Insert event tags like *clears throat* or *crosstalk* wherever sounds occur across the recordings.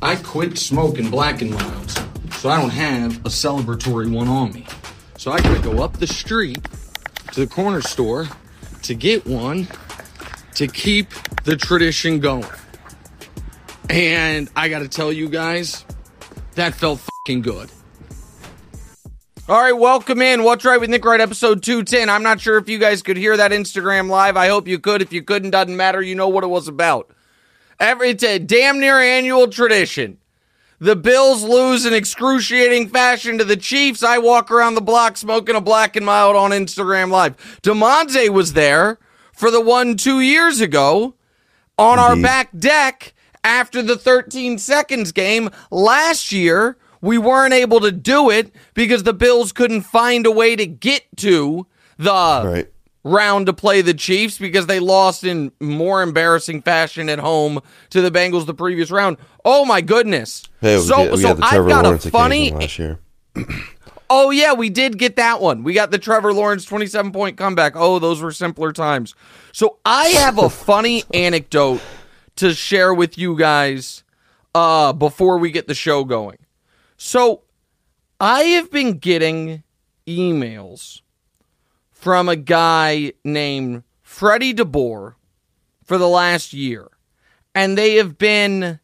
I quit smoking black and milds, so I don't have a celebratory one on me. So I gotta go up the street to the corner store to get one to keep the tradition going. And I gotta tell you guys, that felt fucking good. All right, welcome in. What's right with Nick Wright, episode 210. I'm not sure if you guys could hear that Instagram live. I hope you could. If you couldn't, doesn't matter. You know what it was about. Every it's a damn near annual tradition. The Bills lose in excruciating fashion to the Chiefs. I walk around the block smoking a black and mild on Instagram Live. Damonza was there for the one two years ago on our back deck after the 13 seconds game last year. We weren't able to do it because the Bills couldn't find a way to get to the Right. Round to play the Chiefs because they lost in more embarrassing fashion at home to the Bengals the previous round. Oh my goodness! Hey, so so I've got Lawrence a funny. last year. *clears throat* Oh yeah, we did get that one. We got the Trevor Lawrence 27 point comeback. Oh, those were simpler times. So I have a funny *laughs* anecdote to share with you guys uh before we get the show going. So I have been getting emails from a guy named Freddie DeBoer for the last year. And they have been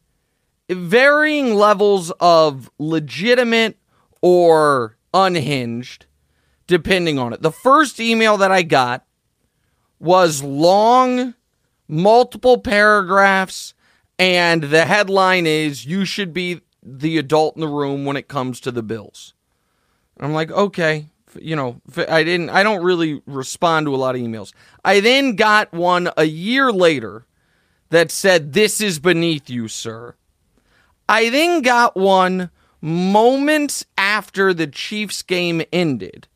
varying levels of legitimate or unhinged, depending on it. The first email that I got was long, multiple paragraphs, and the headline is You should be the adult in the room when it comes to the Bills. I'm like, okay, you know, I didn't, I don't really respond to a lot of emails. I then got one a year later that said, This is beneath you, sir. I then got one moments after the Chiefs game ended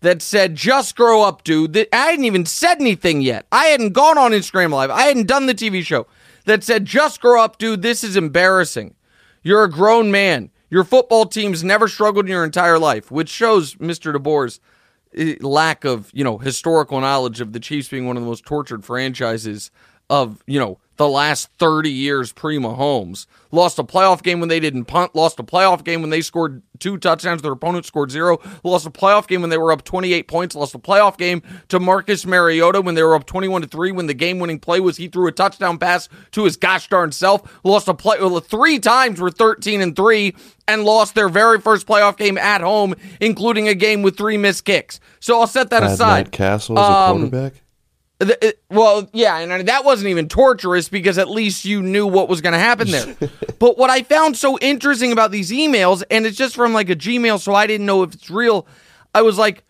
that said, Just grow up, dude. I hadn't even said anything yet. I hadn't gone on Instagram Live. I hadn't done the TV show that said, Just grow up, dude. This is embarrassing. You're a grown man. Your football team's never struggled in your entire life, which shows Mr. DeBoer's eh, lack of, you know, historical knowledge of the Chiefs being one of the most tortured franchises of, you know, the last 30 years pre Mahomes. Lost a playoff game when they didn't punt, lost a playoff game when they scored two touchdowns, their opponent scored zero, lost a playoff game when they were up 28 points, lost a playoff game to Marcus Mariota when they were up 21 to 3 when the game-winning play was he threw a touchdown pass to his gosh darn self, lost a play well, three times were 13 and 3 and lost their very first playoff game at home including a game with three missed kicks. So I'll set that Bad aside. Matt Cassel as a Um, quarterback. The- it- well, yeah, and that wasn't even torturous because at least you knew what was going to happen there. *laughs* but what I found so interesting about these emails, and it's just from like a Gmail, so I didn't know if it's real. I was like,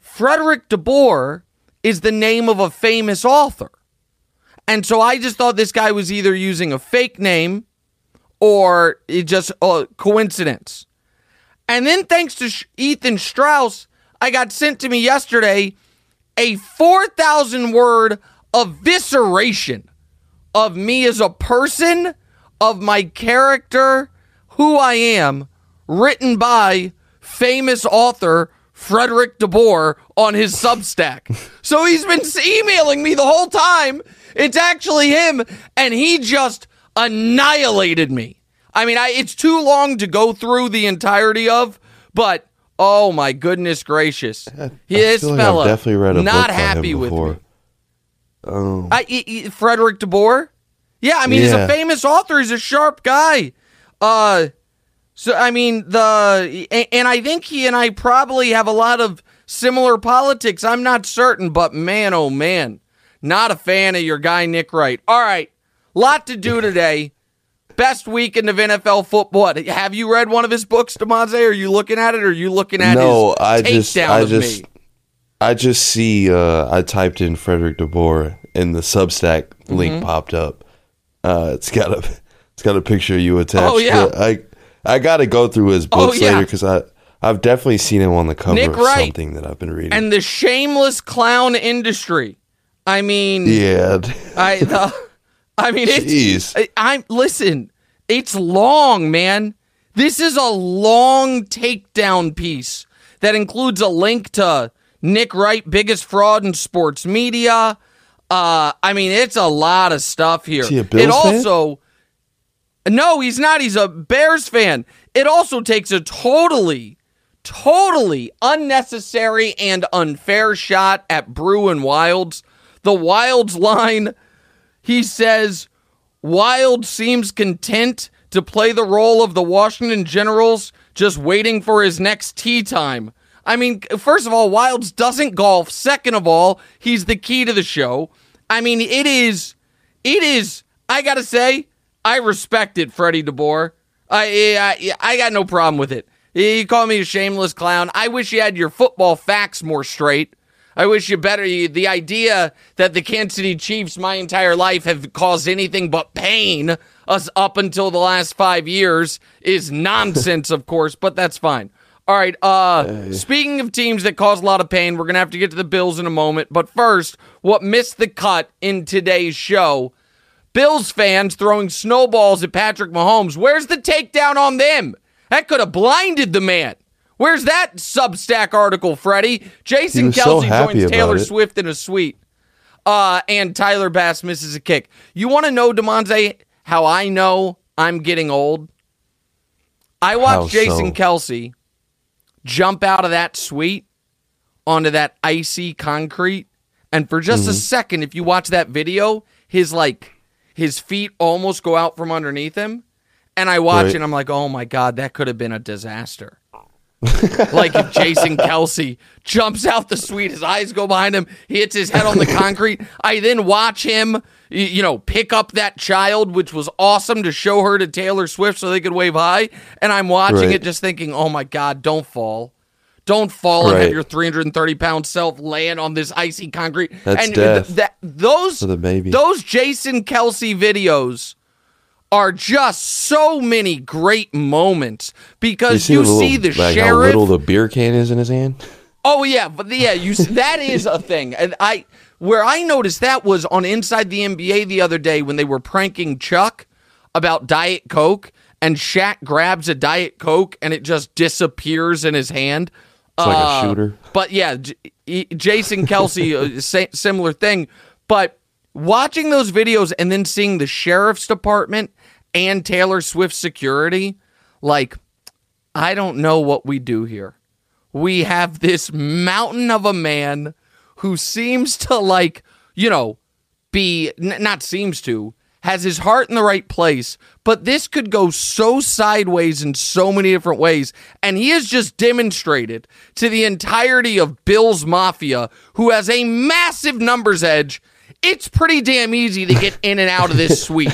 Frederick DeBoer is the name of a famous author. And so I just thought this guy was either using a fake name or it just a coincidence. And then thanks to Sh- Ethan Strauss, I got sent to me yesterday a 4,000 word evisceration of me as a person, of my character, who I am, written by famous author Frederick DeBoer on his Substack. *laughs* so he's been emailing me the whole time. It's actually him, and he just annihilated me. I mean, I, it's too long to go through the entirety of, but oh my goodness gracious, *laughs* this like fella definitely read a not book by him happy with me. Oh, I, I- Frederick DeBoer. Yeah, I mean, he's a famous author. He's a sharp guy. Uh, so I mean, the a- and I think he and I probably have a lot of similar politics. I'm not certain, but man, oh man, not a fan of your guy Nick Wright. All right, lot to do today. Best weekend of NFL football. Have you read one of his books, Damonza? Are you looking at it, or are you looking at no, his I just, takedown I of just, me? I just see. Uh, I typed in Frederick DeBoer, and the Substack link Mm-hmm. popped up. Uh, it's got a, it's got a picture of you attached. Oh, yeah. I, I got to go through his Oh, books yeah. later because I, I've definitely seen him on the cover Nick of Wright. something that I've been reading. And the shameless clown industry. I mean, yeah, I, the, *laughs* I mean, it's, Jeez. I, I'm listen. It's long, man. This is a long takedown piece that includes a link to Nick Wright, biggest fraud in sports media. Uh, I mean, it's a lot of stuff here. He it fan? also, no, he's not. He's a Bears fan. It also takes a totally, totally unnecessary and unfair shot at Brou and Wildes. The Wildes line, he says, Wild seems content to play the role of the Washington Generals, just waiting for his next tea time. I mean, first of all, Wildes doesn't golf. Second of all, he's the key to the show. I mean, it is, it is. I gotta say, I respect it, Freddie DeBoer. I, I, I got no problem with it. You call me a shameless clown. I wish you had your football facts more straight. I wish you better. The idea that the Kansas City Chiefs, my entire life, have caused anything but pain us up until the last five years is nonsense, of course, but that's fine. All right. Uh, speaking of teams that cause a lot of pain, we're gonna have to get to the Bills in a moment. But first, what missed the cut in today's show? Bills fans throwing snowballs at Patrick Mahomes. Where's the takedown on them? That could have blinded the man. Where's that Substack article, Freddie? Jason was so Kelce joins Taylor it. Swift in a suite. Uh, and Tyler Bass misses a kick. You want to know, Damonza, how I know I'm getting old? I watched Jason so? Kelce jump out of that suite onto that icy concrete. And for just Mm-hmm. a second, if you watch that video, his like his feet almost go out from underneath him. And I watch Right. it and I'm like, oh my God, that could have been a disaster. Like if Jason Kelce jumps out the suite, his eyes go behind him, he hits his head on the concrete. I then watch him, you know, pick up that child, which was awesome to show her to Taylor Swift so they could wave high. And I'm watching Right. it just thinking, oh my God, don't fall. Don't fall and have your 330 pound self land on this icy concrete. That's and death. that those the baby. those Jason Kelce videos are just so many great moments because you, the little- see the like how sheriff. little the beer can is in his hand. Oh yeah, but yeah, you s- that is a thing. And I where I noticed that was on Inside the NBA the other day when they were pranking Chuck about Diet Coke and Shaq grabs a Diet Coke and it just disappears in his hand. It's like Uh, a shooter. But yeah, J- Jason Kelce, uh, *laughs* sa- similar thing. But watching those videos and then seeing the sheriff's department and Taylor Swift security, like, I don't know what we do here. We have this mountain of a man who seems to, like, you know, be, n- not seems to, has his heart in the right place, but this could go so sideways in so many different ways. And he has just demonstrated to the entirety of Bill's Mafia, who has a massive numbers edge. It's pretty damn easy to get in and out of this *laughs* suite.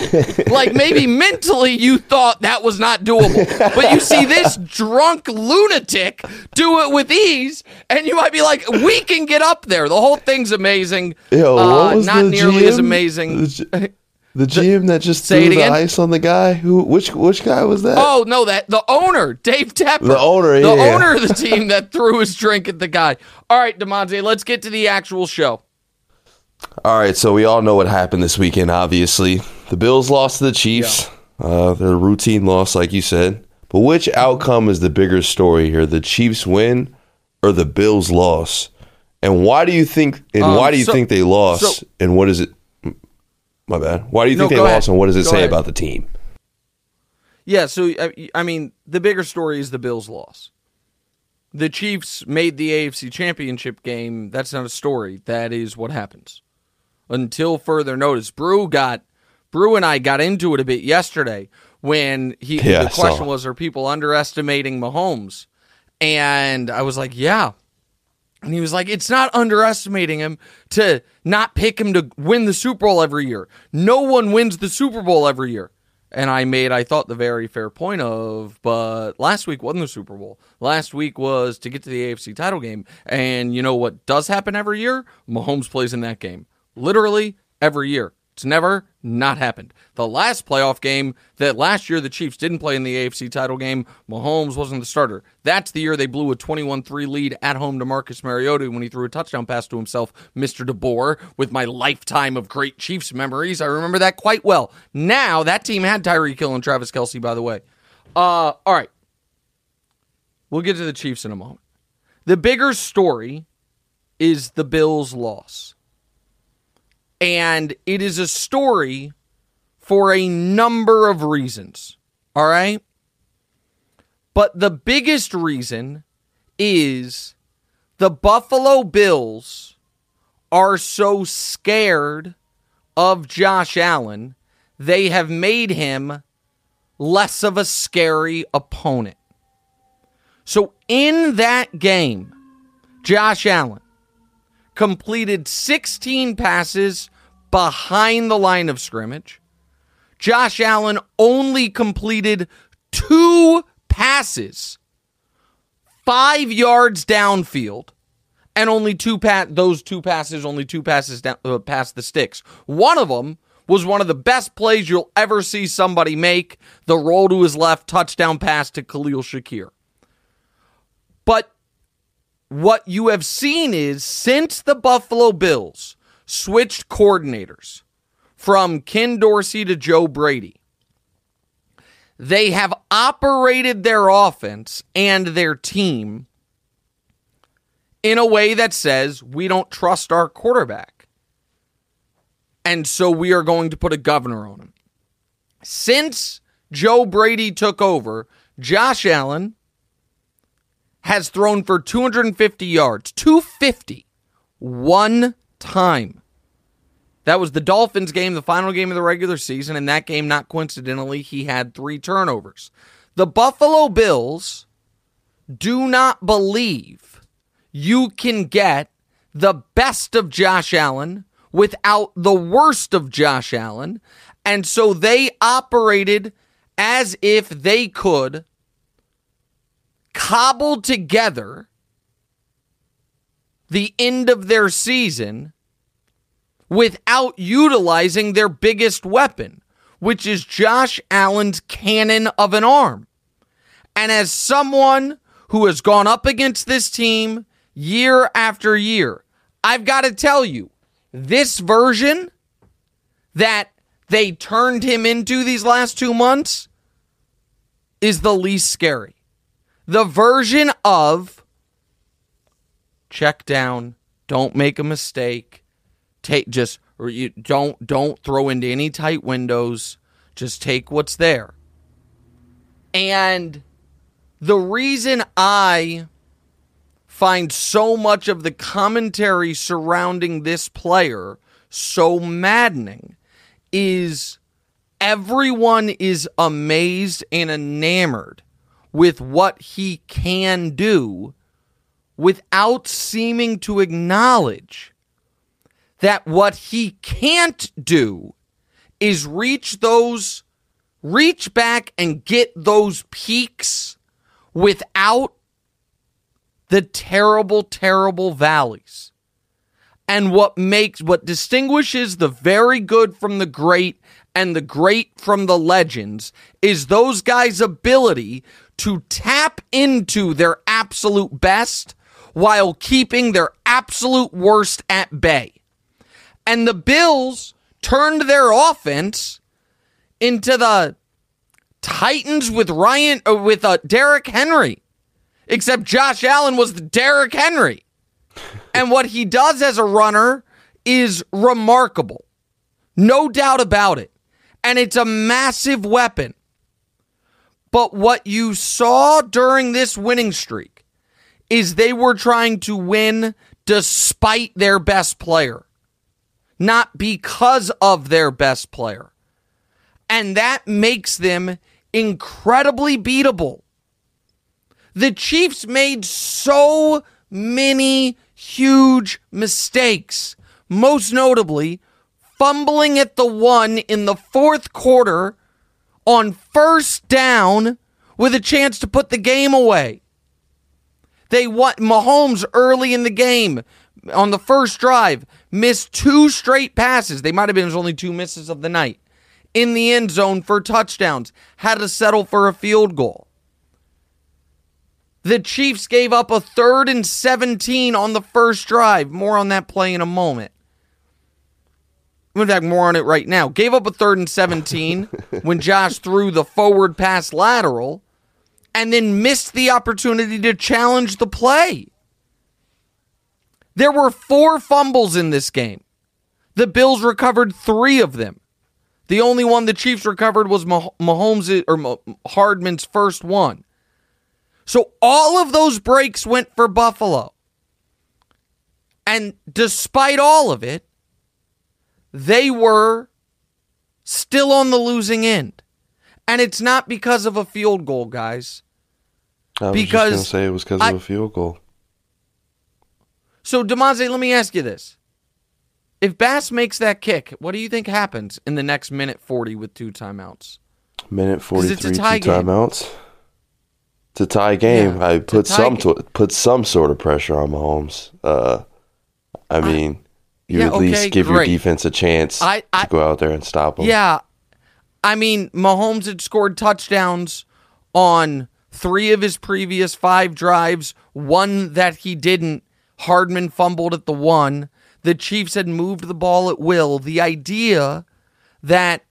like maybe mentally you thought that was not doable, but you see this drunk lunatic do it with ease, and you might be like, "We can get up there." The whole thing's amazing. Yo, Uh, not nearly as amazing. The, *laughs* the GM that just Say threw the again? ice on the guy. Who? Which? Which guy was that? Oh no, that the owner, Dave Tepper, The owner, the yeah. owner of the team that threw his drink at the guy. All right, Damonza, let's get to the actual show. All right, so we all know what happened this weekend. Obviously, the Bills lost to the Chiefs. Uh, their routine loss, like you said. But which outcome is the bigger story here? The Chiefs win or the Bills loss? And why do you think? And Um, why do you so- think they lost? so- and what is it? My bad. Why do you No, think they lost? ahead. And what does it Go say ahead. about the team? Yeah, so I mean, the bigger story is the Bills' loss. The Chiefs made the AFC Championship game. That's not a story. That is what happens. Until further notice, Brou got Brou and I got into it a bit yesterday when he Yeah, the question was are people underestimating Mahomes? And I was like, yeah. And he was like, it's not underestimating him to not pick him to win the Super Bowl every year. No one wins the Super Bowl every year. And I made, I thought, the very fair point of, but last week wasn't the Super Bowl. Last week was to get to the AFC title game. And you know what does happen every year? Mahomes plays in that game. Literally every year. It's never not happened. The last playoff game that last year the Chiefs didn't play in the AFC title game, Mahomes wasn't the starter. That's the year they blew a 21 3 lead at home to Marcus Mariota when he threw a touchdown pass to himself, Mr. DeBoer, with my lifetime of great Chiefs memories. I remember that quite well. Now, that team had Tyreek Hill and Travis Kelce, by the way. Uh, all right. We'll get to the Chiefs in a moment. The bigger story is the Bills' loss. And it is a story for a number of reasons. All right. But the biggest reason is the Buffalo Bills are so scared of Josh Allen, they have made him less of a scary opponent. So in that game, Josh Allen completed 16 passes behind the line of scrimmage. Josh Allen only completed two passes, five yards downfield, and only two pa- those two passes, only two passes down uh, past the sticks. One of them was one of the best plays you'll ever see somebody make. The roll to his left, touchdown pass to Khalil Shakir. But what you have seen is since the Buffalo Bills switched coordinators from Ken Dorsey to Joe Brady, they have operated their offense and their team in a way that says we don't trust our quarterback. And so we are going to put a governor on him. Since Joe Brady took over, Josh Allen has thrown for 250 yards, 250, one time. That was the Dolphins game, the final game of the regular season. and that game, not coincidentally, he had three turnovers. The Buffalo Bills do not believe you can get the best of Josh Allen without the worst of Josh Allen. And so they operated as if they could cobble together the end of their season without utilizing their biggest weapon, which is Josh Allen's cannon of an arm. And as someone who has gone up against this team year after year, I've got to tell you, this version that they turned him into these last two months is the least scary. The version of check down, don't make a mistake, take just or you don't don't throw into any tight windows, just take what's there. And the reason I find so much of the commentary surrounding this player so maddening is everyone is amazed and enamored with what he can do without seeming to acknowledge that what he can't do is reach those reach back and get those peaks without the terrible terrible valleys. And what makes what distinguishes the very good from the great and the great from the legends is those guys ability to tap into their absolute best while keeping their absolute worst at bay. And the Bills turned their offense into the Titans with Ryan uh, with uh, Derrick Henry. Except Josh Allen was the Derrick Henry. *laughs* and what he does as a runner is remarkable. No doubt about it. And it's a massive weapon. But what you saw during this winning streak is they were trying to win despite their best player, not because of their best player. And that makes them incredibly beatable. The Chiefs made so many huge mistakes, most notably fumbling at the one in the fourth quarter on first down with a chance to put the game away. They want Mahomes early in the game on the first drive missed two straight passes. They might have been his only two misses of the night in the end zone for touchdowns. Had to settle for a field goal. The Chiefs gave up a third and 17 on the first drive. More on that play in a moment. In fact, more on it right now. Gave up a third and 17 *laughs* when Josh threw the forward pass lateral and then missed the opportunity to challenge the play. There were four fumbles in this game. The Bills recovered three of them. The only one the Chiefs recovered was Mahomes or Hardman's first one. So all of those breaks went for Buffalo. And despite all of it, they were still on the losing end. And it's not because of a field goal, guys. I was Because just gonna say it was because I- of a field goal. So, Damonza, let me ask you this. If Bass makes that kick, what do you think happens in the next minute 40 with two timeouts? Minute 43 it's a three, two game. timeouts. It's a tie game. Yeah, I put some game. put some sort of pressure on Mahomes. Uh, I mean, you yeah, at least okay, give great. your defense a chance I- I- to go out there and stop them. Yeah. I mean, Mahomes had scored touchdowns on three of his previous five drives, one that he didn't. Hardman fumbled at the one. The Chiefs had moved the ball at will. The idea that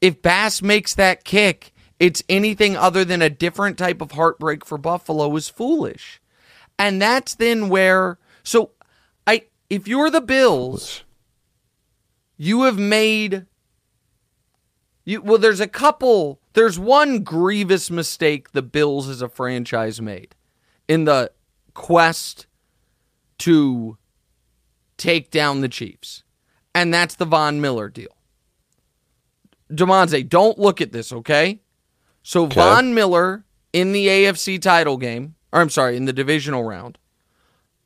if Bass makes that kick, it's anything other than a different type of heartbreak for Buffalo is foolish. And that's then where so if you're the Bills, you have made you well there's a couple there's one grievous mistake the Bills as a franchise made in the quest to take down the Chiefs. And that's the Von Miller deal. Damonza, don't look at this, okay? So Von Miller in the AFC title game, or I'm sorry, in the divisional round,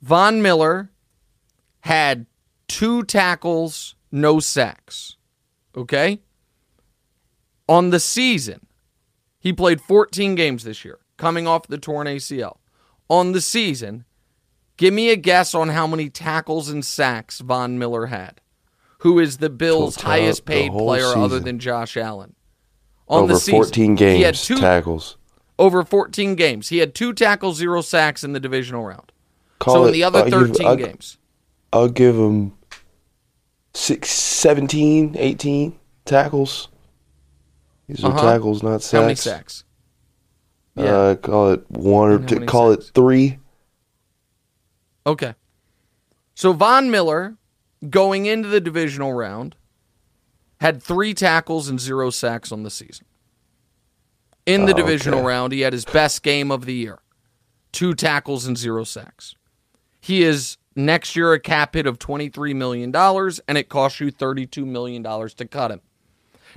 Von Miller had two tackles, no sacks. Okay? On the season, he played 14 games this year, coming off the torn ACL. On the season, give me a guess on how many tackles and sacks Von Miller had. Who is the Bills' Total- highest paid player other than Josh Allen? On Over the season, 14 games, he had two, tackles. over 14 games. He had two tackles, zero sacks in the divisional round. Call so in it- the other uh, I'll uh, 13 I'll- games. I'll give him six, 17, 18 tackles. These are Uh-huh. tackles, not sacks. How many sacks? Yeah. Uh, call it one or two. Call sacks? it three. Okay. So Von Miller, going into the divisional round, had three tackles and zero sacks on the season. In the Oh, divisional okay. round, he had his best game of the year two tackles and zero sacks. He is next year a cap hit of $23 million, and it costs you $32 million to cut him.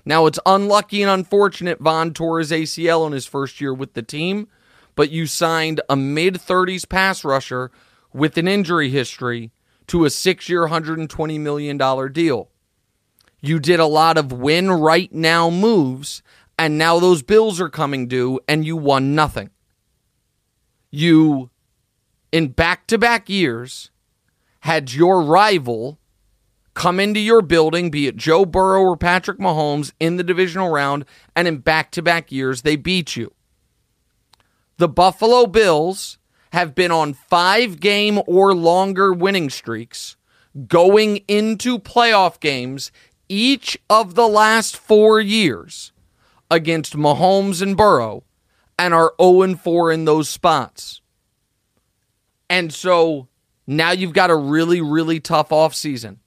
Now, it's unlucky and unfortunate Von tore his ACL in his first year with the team, but you signed a mid 30s pass rusher with an injury history to a six year, $120 million deal. You did a lot of win right now moves, and now those bills are coming due, and you won nothing. You, in back to back years, had your rival come into your building, be it Joe Burrow or Patrick Mahomes, in the divisional round, and in back to back years, they beat you. The Buffalo Bills have been on five game or longer winning streaks going into playoff games each of the last four years against Mahomes and Burrow and are 0 4 in those spots. And so now you've got a really, really tough offseason.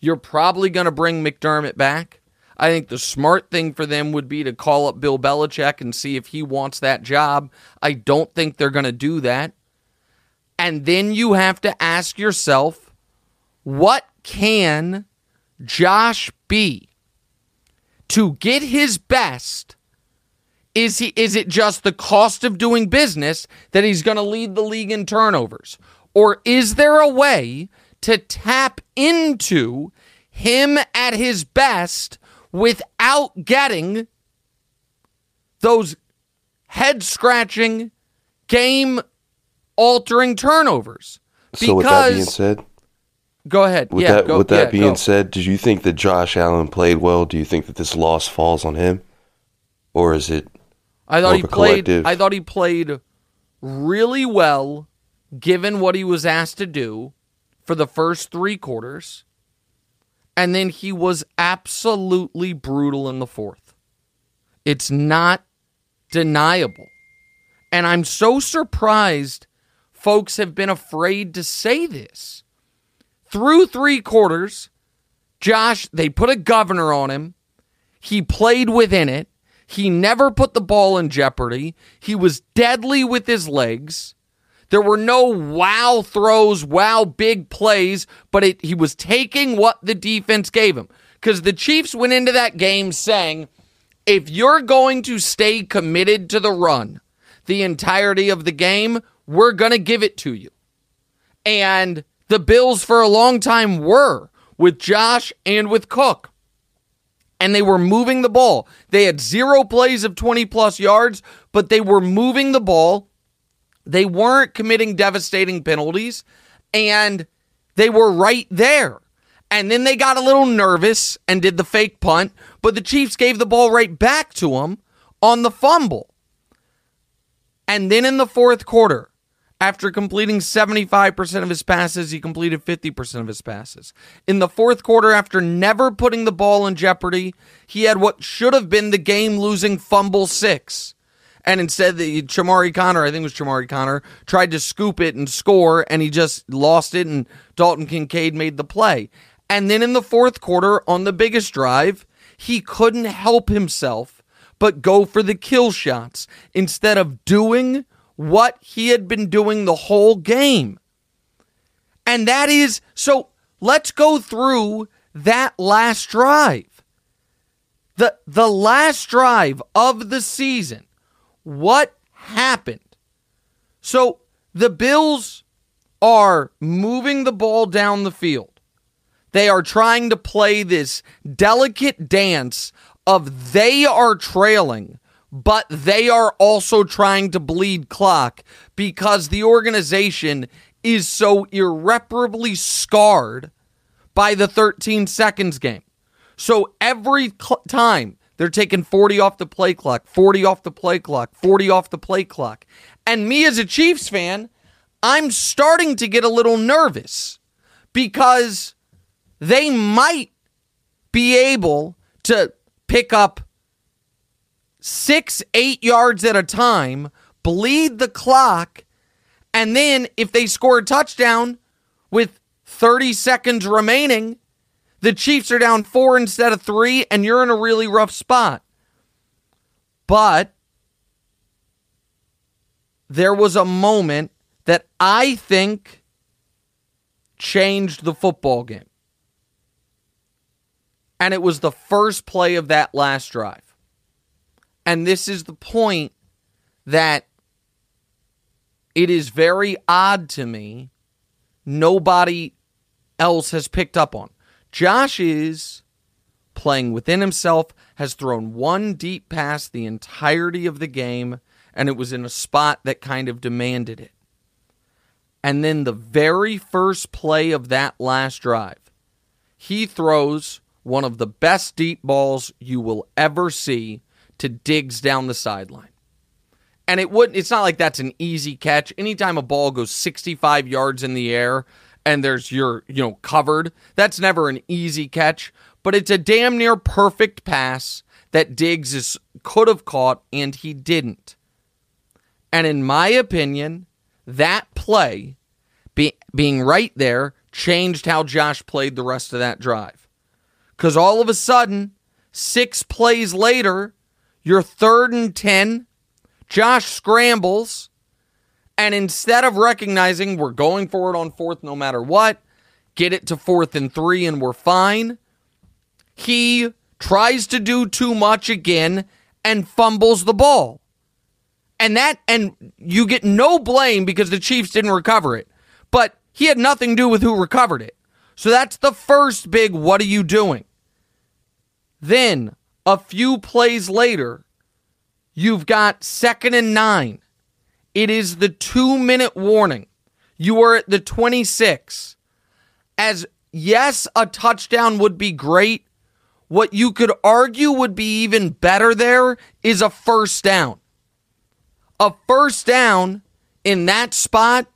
You're probably going to bring McDermott back. I think the smart thing for them would be to call up Bill Belichick and see if he wants that job. I don't think they're going to do that. And then you have to ask yourself, what can Josh be to get his best? Is he is it just the cost of doing business that he's going to lead the league in turnovers? Or is there a way to tap into him at his best without getting those head scratching, game altering turnovers. So with that being said, go ahead. with yeah, that go, with that yeah, being go. said, did you think that Josh Allen played well? Do you think that this loss falls on him, or is it? I thought he played. collective? I thought he played really well, given what he was asked to do for the first three quarters, and then he was absolutely brutal in the fourth. It's not deniable, and I'm so surprised folks have been afraid to say this. Through three quarters, Josh, they put a governor on him. He played within it. He never put the ball in jeopardy. He was deadly with his legs. There were no wow throws, wow big plays, but it, he was taking what the defense gave him. Because the Chiefs went into that game saying, if you're going to stay committed to the run the entirety of the game, we're going to give it to you. And the Bills, for a long time, were with Josh and with Cook and they were moving the ball. They had zero plays of 20 plus yards, but they were moving the ball. They weren't committing devastating penalties, and they were right there. And then they got a little nervous and did the fake punt, but the Chiefs gave the ball right back to them on the fumble. And then in the fourth quarter, after completing 75% of his passes, he completed 50% of his passes. In the fourth quarter, after never putting the ball in jeopardy, he had what should have been the game losing fumble six. And instead, the Chamarri Conner, I think it was Chamarri Conner, tried to scoop it and score, and he just lost it, and Dalton Kincaid made the play. And then in the fourth quarter, on the biggest drive, he couldn't help himself but go for the kill shots instead of doing what he had been doing the whole game. And that is so let's go through that last drive. The the last drive of the season. What happened? So the Bills are moving the ball down the field. They are trying to play this delicate dance of they are trailing but they are also trying to bleed clock because the organization is so irreparably scarred by the 13 seconds game. So every cl- time they're taking 40 off the play clock, 40 off the play clock, 40 off the play clock. And me as a Chiefs fan, I'm starting to get a little nervous because they might be able to pick up six, eight yards at a time, bleed the clock, and then if they score a touchdown with 30 seconds remaining, the Chiefs are down four instead of three, and you're in a really rough spot. But there was a moment that I think changed the football game. And it was the first play of that last drive. And this is the point that it is very odd to me. Nobody else has picked up on. Josh is playing within himself, has thrown one deep pass the entirety of the game, and it was in a spot that kind of demanded it. And then the very first play of that last drive, he throws one of the best deep balls you will ever see to Diggs down the sideline. And it wouldn't it's not like that's an easy catch. Anytime a ball goes 65 yards in the air and there's your, you know, covered, that's never an easy catch, but it's a damn near perfect pass that Diggs is could have caught and he didn't. And in my opinion, that play be, being right there changed how Josh played the rest of that drive. Cuz all of a sudden, 6 plays later, you're third and 10. Josh scrambles. And instead of recognizing we're going for it on fourth no matter what, get it to fourth and three and we're fine, he tries to do too much again and fumbles the ball. And that, and you get no blame because the Chiefs didn't recover it. But he had nothing to do with who recovered it. So that's the first big what are you doing? Then, a few plays later, you've got second and nine. It is the two minute warning. You are at the 26. As yes, a touchdown would be great. What you could argue would be even better there is a first down. A first down in that spot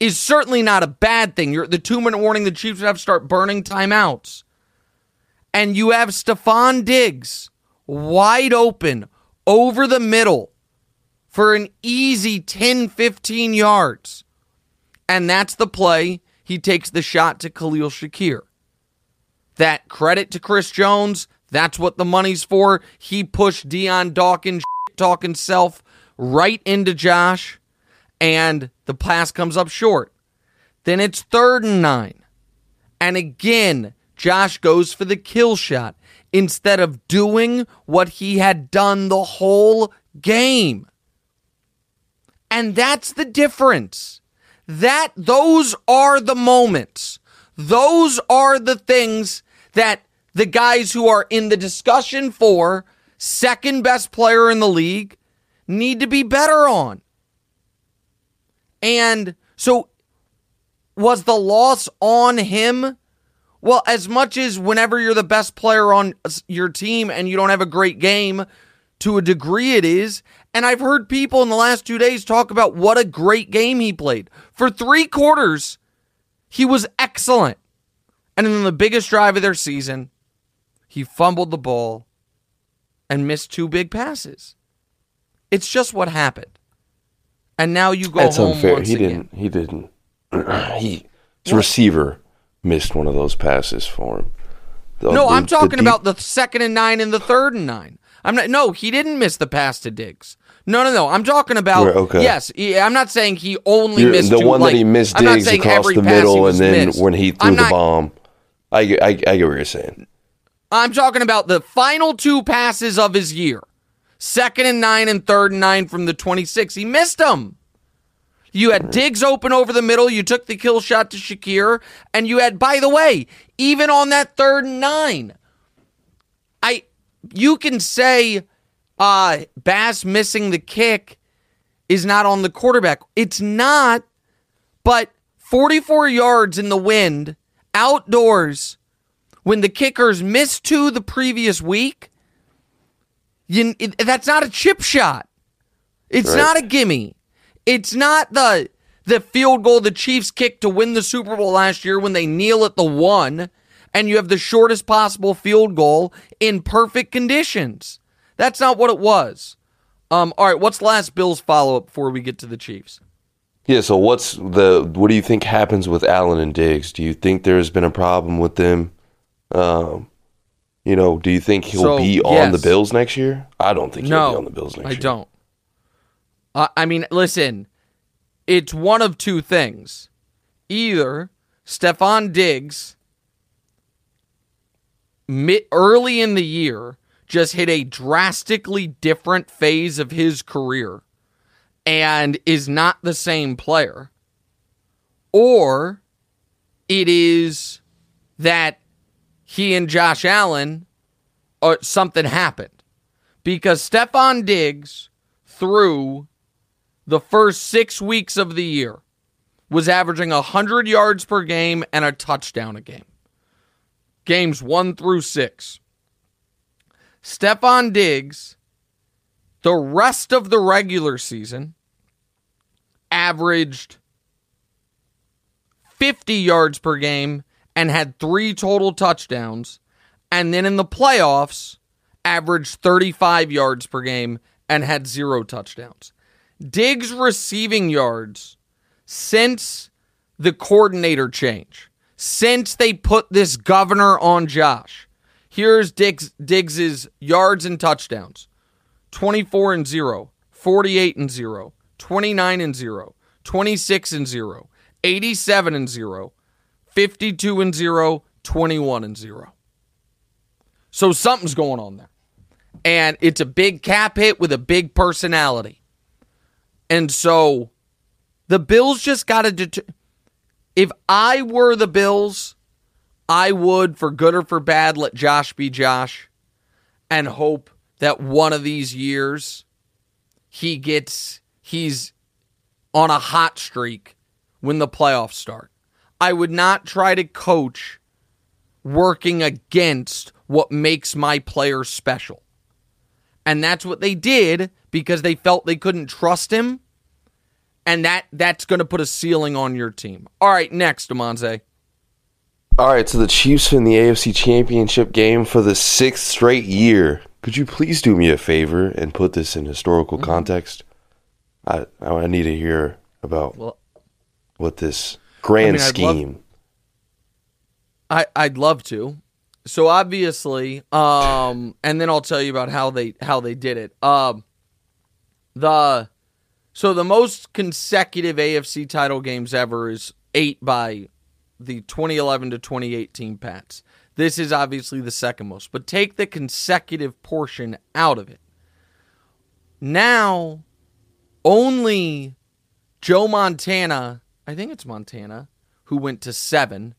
is certainly not a bad thing. You're the two minute warning, the Chiefs would have to start burning timeouts. And you have Stefon Diggs wide open over the middle for an easy 10, 15 yards. And that's the play. He takes the shot to Khalil Shakir. That credit to Chris Jones. That's what the money's for. He pushed Dion Dawkins talking self right into Josh, and the pass comes up short. Then it's third and nine. And again, Josh goes for the kill shot instead of doing what he had done the whole game. And that's the difference. That those are the moments. Those are the things that the guys who are in the discussion for second best player in the league need to be better on. And so was the loss on him? Well, as much as whenever you're the best player on your team and you don't have a great game, to a degree it is. And I've heard people in the last two days talk about what a great game he played. For three quarters, he was excellent. And in the biggest drive of their season, he fumbled the ball and missed two big passes. It's just what happened. And now you go That's home unfair. once He again. didn't. He didn't. *clears throat* he his receiver missed one of those passes for him. The- No, the- I'm the talking deep- about the second and nine and the third and nine. I'm not. No, he didn't miss the pass to Diggs. No, no, no. I'm talking about. Okay. Yes, he- I'm not saying he only You're- missed the two, one like, that he missed I'm not Diggs saying across every the middle, and then missed. when he threw I'm the not- bomb. I, get- I, I get what you're saying. I'm talking about the final two passes of his year. Second and nine and third and nine from the 26. He missed them. You had Diggs open over the middle. You took the kill shot to Shakir. And you had, by the way, even on that third and nine, you can say uh Bass missing the kick is not on the quarterback. It's not, but 44 yards in the wind, outdoors, when the kickers missed two the previous week, you, it, that's not a chip shot. It's Right. not a gimme. It's not the the field goal the Chiefs kicked to win the Super Bowl last year when they kneel at the one and you have the shortest possible field goal in perfect conditions. That's not what it was. Um, all right, what's last Bills follow up before we get to the Chiefs? Yeah. So what's the? What do you think happens with Allen and Diggs? Do you think there's been a problem with them? Um, you know, do you think he'll So, be on yes. the Bills next year? I don't think he'll no, be on the Bills next I year. I don't. Uh, I mean, listen, it's one of two things. Either Stefon Diggs, mid, early in the year, just hit a drastically different phase of his career and is not the same player, or it is that he and Josh Allen, uh, something happened because Stefon Diggs through the first six weeks of the year was averaging 100 yards per game and a touchdown a game. Games one through six. Stefon Diggs, the rest of the regular season, averaged 50 yards per game and had three total touchdowns. And then in the playoffs, averaged 35 yards per game and had zero touchdowns. Diggs' receiving yards since the coordinator change, since they put this governor on Josh. Here's Diggs Diggs's yards and touchdowns. 24 and 0, 48 and 0, 29 and 0, 26 and 0, 87 and 0, 52 and 0, 21 and 0. So something's going on there. And it's a big cap hit with a big personality. And so the Bills just got to det- if I were the Bills, I would for good or for bad let Josh be Josh. and hope that one of these years he gets he's on a hot streak when the playoffs start. I would not try to coach working against what makes my players special. And that's what they did because they felt they couldn't trust him. And that that's going to put a ceiling on your team. All right, next, Amonze. All right, so the Chiefs win the AFC Championship game for the sixth straight year. Could you please do me a favor and put this in historical context? I I need to hear about Well, what this grand I mean, I'd love- scheme. I I'd love to. So obviously, um, and then I'll tell you about how they how they did it. Um, the so the most consecutive AFC title games ever is eight by the 2011 to 2018 Pats. This is obviously the second most, but take the consecutive portion out of it. Now, only Joe Montana, I think it's Montana, who went to seven,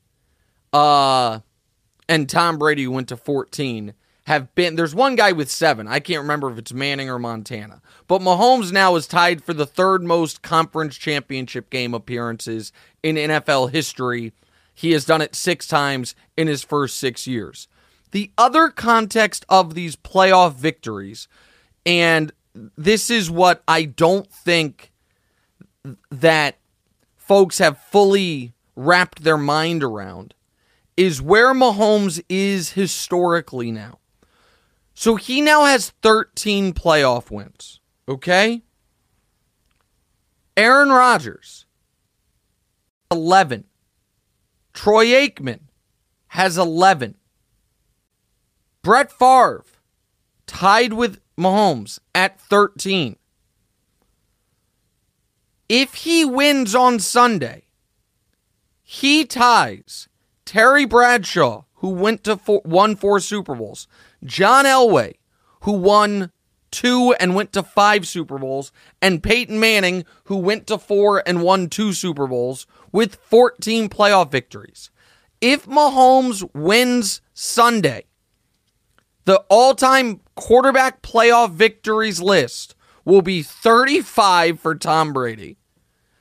uh, and Tom Brady went to 14 have been there's one guy with 7. I can't remember if it's Manning or Montana. But Mahomes now is tied for the third most conference championship game appearances in NFL history. He has done it 6 times in his first 6 years. The other context of these playoff victories and this is what I don't think that folks have fully wrapped their mind around is where Mahomes is historically now. So he now has 13 playoff wins, okay? Aaron Rodgers 11. Troy Aikman has 11. Brett Favre tied with Mahomes at 13. If he wins on Sunday, he ties Terry Bradshaw, who went to four, won four Super Bowls, John Elway, who won two and went to five Super Bowls, and Peyton Manning, who went to four and won two Super Bowls with 14 playoff victories. If Mahomes wins Sunday, the all time quarterback playoff victories list will be 35 for Tom Brady,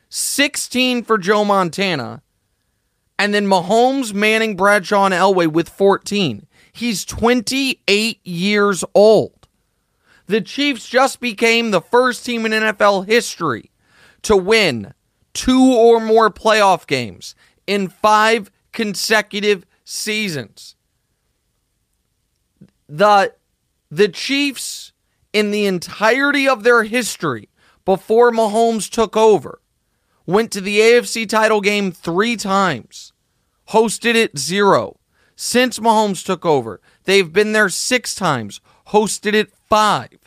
16 for Joe Montana, and then Mahomes, Manning, Bradshaw, and Elway with 14. He's 28 years old. The Chiefs just became the first team in NFL history to win two or more playoff games in five consecutive seasons. The the Chiefs in the entirety of their history before Mahomes took over went to the AFC title game 3 times. Hosted it 0. Since Mahomes took over, they've been there 6 times. Hosted it 5.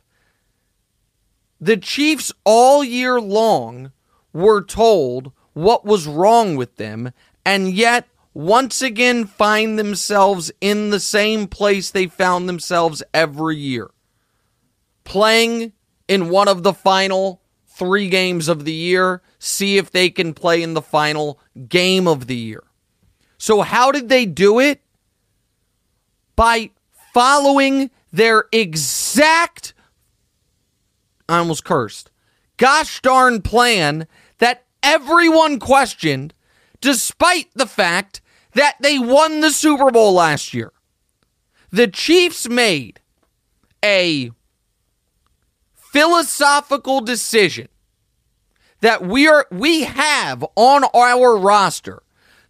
The Chiefs all year long were told what was wrong with them and yet once again find themselves in the same place they found themselves every year. Playing in one of the final three games of the year, see if they can play in the final game of the year. So, how did they do it? By following their exact, I almost cursed, gosh darn plan that everyone questioned despite the fact that they won the Super Bowl last year. The Chiefs made a philosophical decision that we are we have on our roster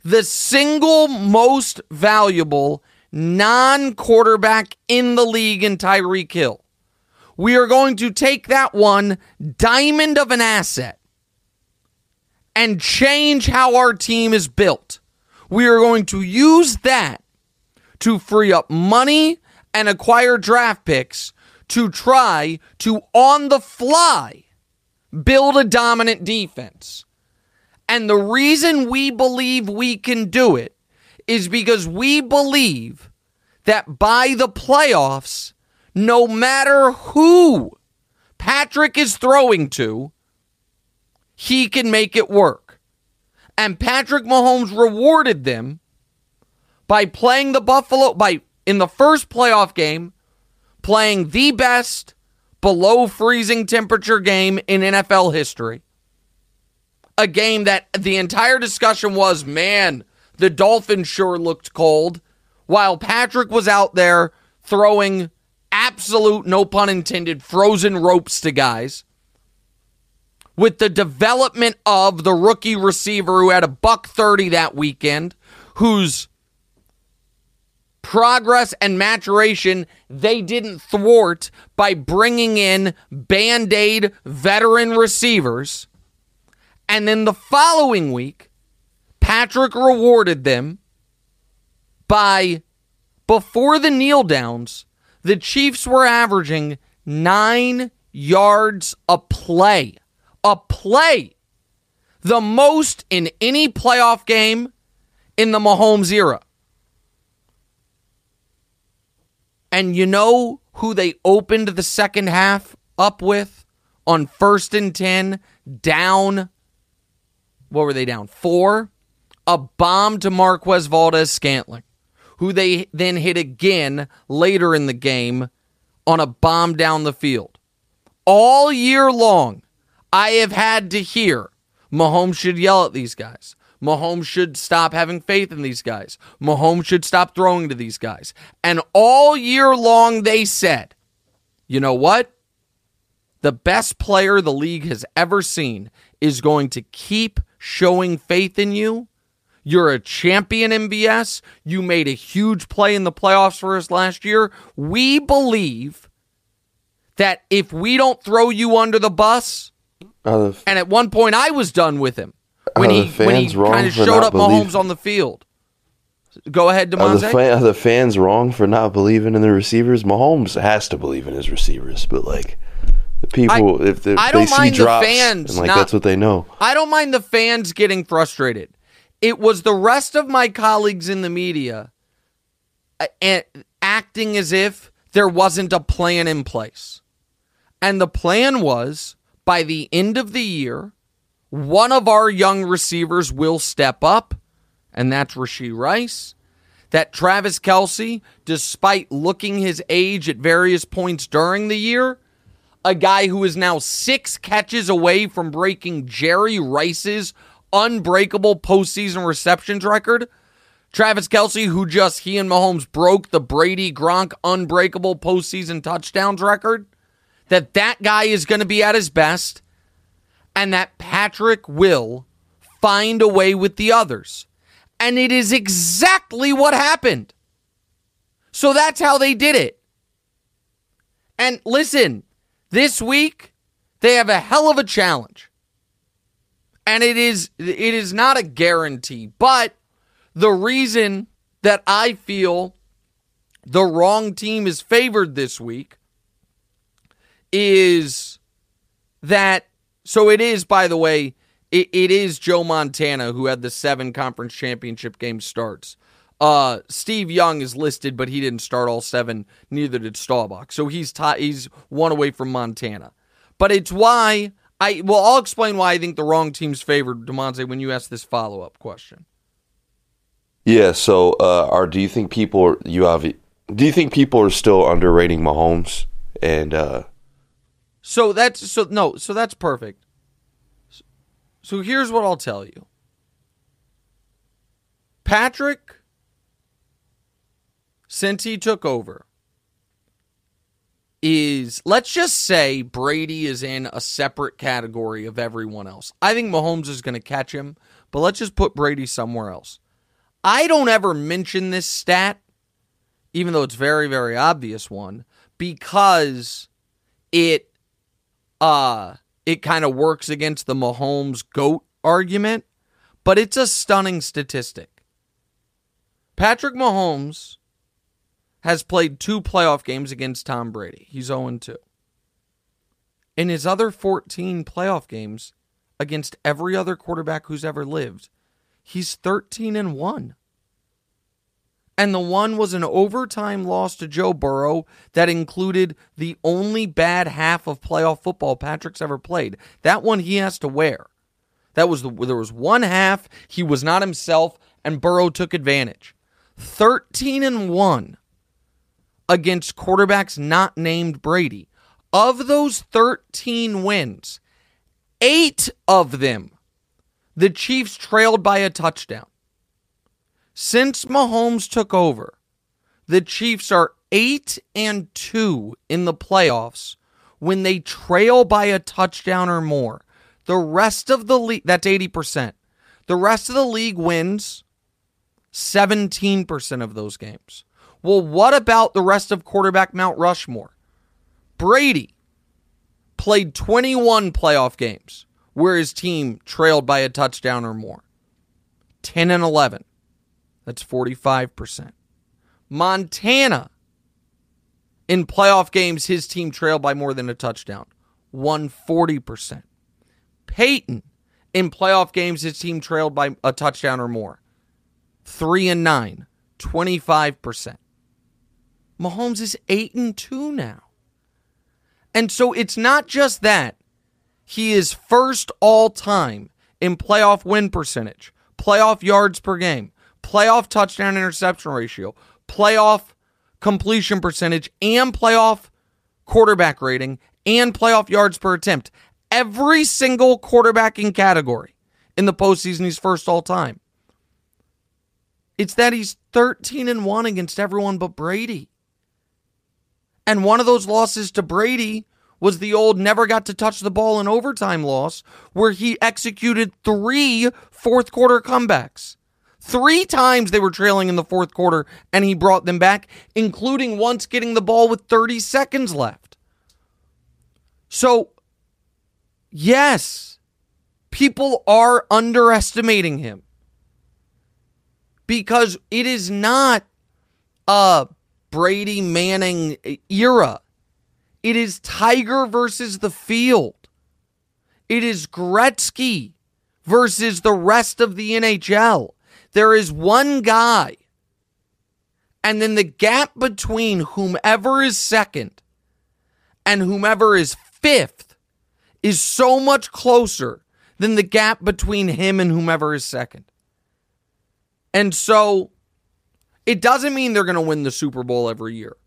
the single most valuable non-quarterback in the league in Tyreek Hill. We are going to take that one diamond of an asset and change how our team is built. We are going to use that to free up money and acquire draft picks to try to, on the fly, build a dominant defense. And the reason we believe we can do it is because we believe that by the playoffs, no matter who Patrick is throwing to, he can make it work. And Patrick Mahomes rewarded them by playing the Buffalo by in the first playoff game playing the best below freezing temperature game in NFL history. A game that the entire discussion was man, the Dolphins sure looked cold, while Patrick was out there throwing absolute, no pun intended, frozen ropes to guys. With the development of the rookie receiver who had a buck 30 that weekend, whose progress and maturation they didn't thwart by bringing in band aid veteran receivers. And then the following week, Patrick rewarded them by, before the kneel downs, the Chiefs were averaging nine yards a play. A play. The most in any playoff game in the Mahomes era. And you know who they opened the second half up with on first and 10, down. What were they down? Four. A bomb to Marquez Valdes-Scantling, who they then hit again later in the game on a bomb down the field. All year long, I have had to hear Mahomes should yell at these guys. Mahomes should stop having faith in these guys. Mahomes should stop throwing to these guys. And all year long, they said, you know what? The best player the league has ever seen is going to keep showing faith in you. You're a champion MVS. You made a huge play in the playoffs for us last year. We believe that if we don't throw you under the bus, and at one point I was done with him when he when he kind of showed up Mahomes believe- on the field. Go ahead, are, the Damonza. are the fans wrong for not believing in the receivers? Mahomes has to believe in his receivers, but like the people, if, if I they don't see mind the drops, fans and like not- that's what they know. I don't mind the fans getting frustrated. It was the rest of my colleagues in the media uh, acting as if there wasn't a plan in place. And the plan was by the end of the year, one of our young receivers will step up, and that's Rashee Rice. That Travis Kelce, despite looking his age at various points during the year, a guy who is now six catches away from breaking Jerry Rice's unbreakable postseason receptions record. Travis Kelce, who just he and Mahomes broke the Brady Gronk unbreakable postseason touchdowns record, that that guy is going to be at his best, and that Patrick will find a way with the others. And it is exactly what happened. So that's how they did it. And listen, this week they have a hell of a challenge. And it is it is not a guarantee, but the reason that I feel the wrong team is favored this week is that so it is by the way it, it is Joe Montana who had the seven conference championship game starts. Uh, Steve Young is listed, but he didn't start all seven. Neither did Staubach, so he's ti he's one away from Montana. But it's why I well I'll explain why I think the wrong team's favored, Damonza, when you ask this follow up question. Yeah. So, uh, are do you think people are, you have do you think people are still underrating Mahomes? And uh, So that's so no, so that's perfect. So here's what I'll tell you. Patrick since he took over is let's just say Brady is in a separate category of everyone else. I think Mahomes is going to catch him, but let's just put Brady somewhere else. I don't ever mention this stat even though it's very very obvious one because it uh it kind of works against the Mahomes goat argument, but it's a stunning statistic. Patrick Mahomes has played two playoff games against Tom Brady. He's 0 2. In his other 14 playoff games against every other quarterback who's ever lived, he's 13 and 1. And the one was an overtime loss to Joe Burrow that included the only bad half of playoff football Patrick's ever played. That one he has to wear. That was the there was one half he was not himself and Burrow took advantage. 13 and 1 against quarterbacks not named Brady. Of those 13 wins, eight of them, the Chiefs trailed by a touchdown. Since Mahomes took over, the Chiefs are 8 and 2 in the playoffs when they trail by a touchdown or more. The rest of the league, that's 80%. The rest of the league wins 17% of those games. Well, what about the rest of quarterback Mount Rushmore? Brady played 21 playoff games where his team trailed by a touchdown or more. 10 and 11. That's 45%. Montana in playoff games his team trailed by more than a touchdown. 140%. Peyton in playoff games his team trailed by a touchdown or more. 3 and 9, 25%. Mahomes is 8 and 2 now. And so it's not just that. He is first all time in playoff win percentage, playoff yards per game, playoff touchdown interception ratio, playoff completion percentage, and playoff quarterback rating, and playoff yards per attempt. Every single quarterbacking category in the postseason, he's first all time. It's that he's 13 and 1 against everyone but Brady. And one of those losses to Brady was the old never got to touch the ball in overtime loss, where he executed three fourth quarter comebacks. Three times they were trailing in the fourth quarter, and he brought them back, including once getting the ball with 30 seconds left. So, yes, people are underestimating him because it is not a Brady Manning era. It is Tiger versus the field. It is Gretzky versus the rest of the NHL. There is one guy, and then the gap between whomever is second and whomever is fifth is so much closer than the gap between him and whomever is second. And so it doesn't mean they're going to win the Super Bowl every year.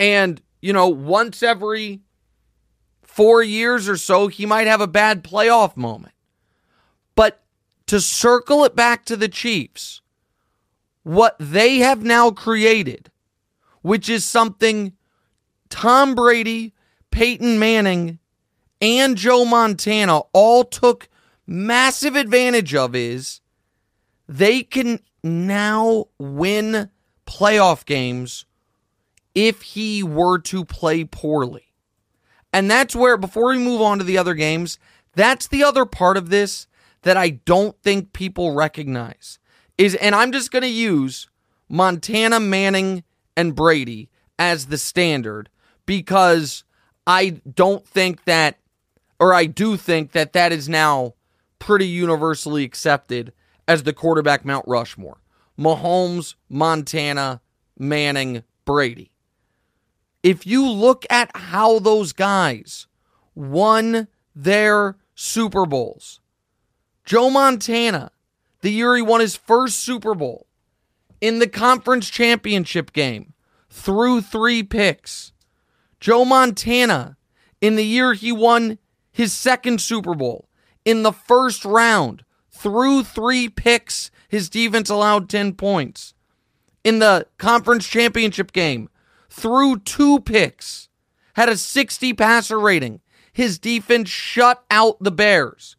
And, you know, once every four years or so, he might have a bad playoff moment. But to circle it back to the Chiefs, what they have now created, which is something Tom Brady, Peyton Manning, and Joe Montana all took massive advantage of, is they can now win playoff games if he were to play poorly. And that's where, before we move on to the other games, that's the other part of this that I don't think people recognize. Is and I'm just going to use Montana, Manning, and Brady as the standard because I don't think that, or I do think that that is now pretty universally accepted as the quarterback Mount Rushmore. Mahomes, Montana, Manning, Brady. If you look at how those guys won their Super Bowls, Joe Montana, the year he won his first Super Bowl, in the conference championship game, threw three picks. Joe Montana, in the year he won his second Super Bowl, in the first round, threw three picks. His defense allowed 10 points. In the conference championship game, threw two picks, had a 60 passer rating. His defense shut out the Bears.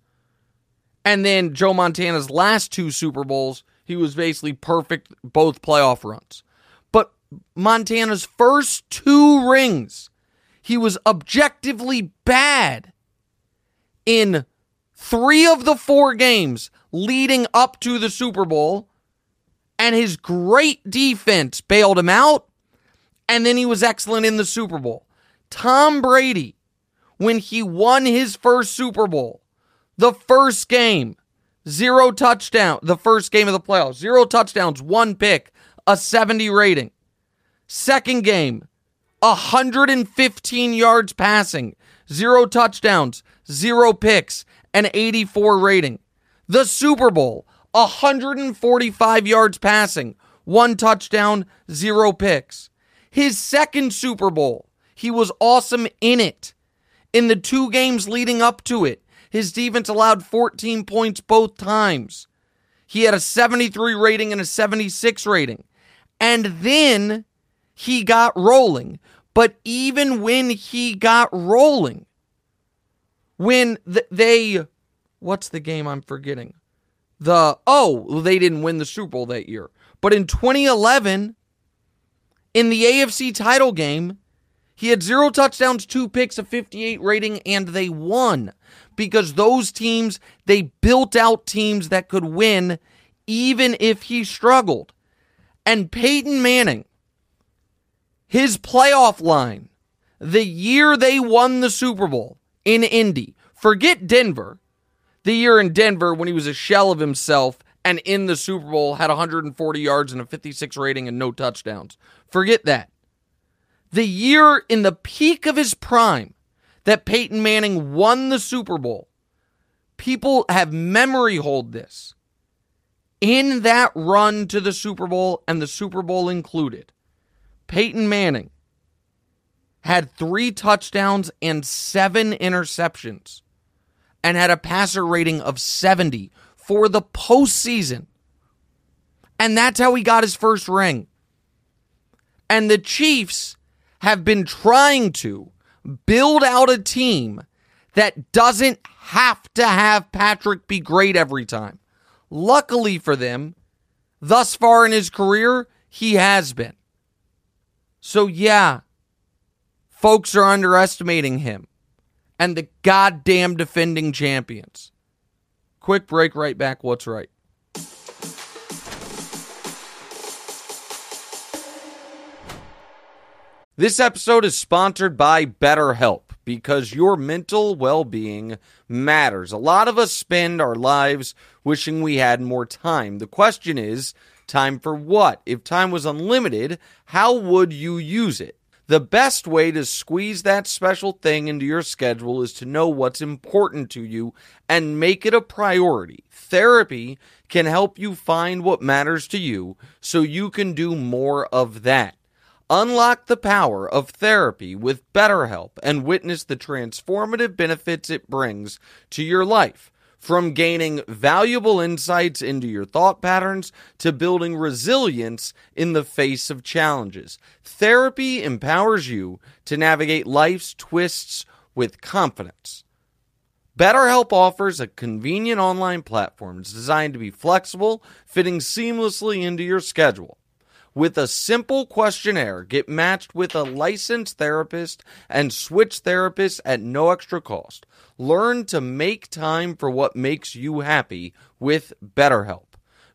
And then Joe Montana's last two Super Bowls, he was basically perfect both playoff runs. But Montana's first two rings, he was objectively bad in three of the four games leading up to the Super Bowl, and his great defense bailed him out, and then he was excellent in the Super Bowl. Tom Brady, when he won his first Super Bowl, the first game, zero touchdown, the first game of the playoffs, zero touchdowns, one pick, a 70 rating. Second game, 115 yards passing, zero touchdowns, zero picks, an 84 rating. The Super Bowl, 145 yards passing, one touchdown, zero picks. His second Super Bowl, he was awesome in it. In the two games leading up to it, his defense allowed 14 points both times. He had a 73 rating and a 76 rating. And then he got rolling. But even when he got rolling, when th- they, what's the game I'm forgetting? The, oh, they didn't win the Super Bowl that year. But in 2011, in the AFC title game, he had zero touchdowns, two picks, a 58 rating, and they won because those teams, they built out teams that could win even if he struggled. And Peyton Manning, his playoff line, the year they won the Super Bowl in Indy, forget Denver, the year in Denver when he was a shell of himself and in the Super Bowl had 140 yards and a 56 rating and no touchdowns. Forget that. The year in the peak of his prime that Peyton Manning won the Super Bowl, people have memory hold this. In that run to the Super Bowl and the Super Bowl included, Peyton Manning had three touchdowns and seven interceptions and had a passer rating of 70 for the postseason. And that's how he got his first ring. And the Chiefs have been trying to build out a team that doesn't have to have Patrick be great every time. Luckily for them, thus far in his career, he has been. So, yeah, folks are underestimating him and the goddamn defending champions. Quick break, right back. What's right? This episode is sponsored by BetterHelp because your mental well being matters. A lot of us spend our lives wishing we had more time. The question is time for what? If time was unlimited, how would you use it? The best way to squeeze that special thing into your schedule is to know what's important to you and make it a priority. Therapy can help you find what matters to you so you can do more of that. Unlock the power of therapy with BetterHelp and witness the transformative benefits it brings to your life. From gaining valuable insights into your thought patterns to building resilience in the face of challenges, therapy empowers you to navigate life's twists with confidence. BetterHelp offers a convenient online platform designed to be flexible, fitting seamlessly into your schedule. With a simple questionnaire, get matched with a licensed therapist and switch therapists at no extra cost. Learn to make time for what makes you happy with BetterHelp.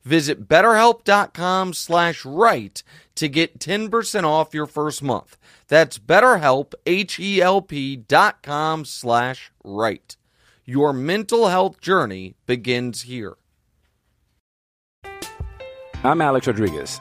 Visit betterhelp.com slash right to get 10% off your first month. That's betterhelp, H-E-L-P dot com slash right. Your mental health journey begins here. I'm Alex Rodriguez.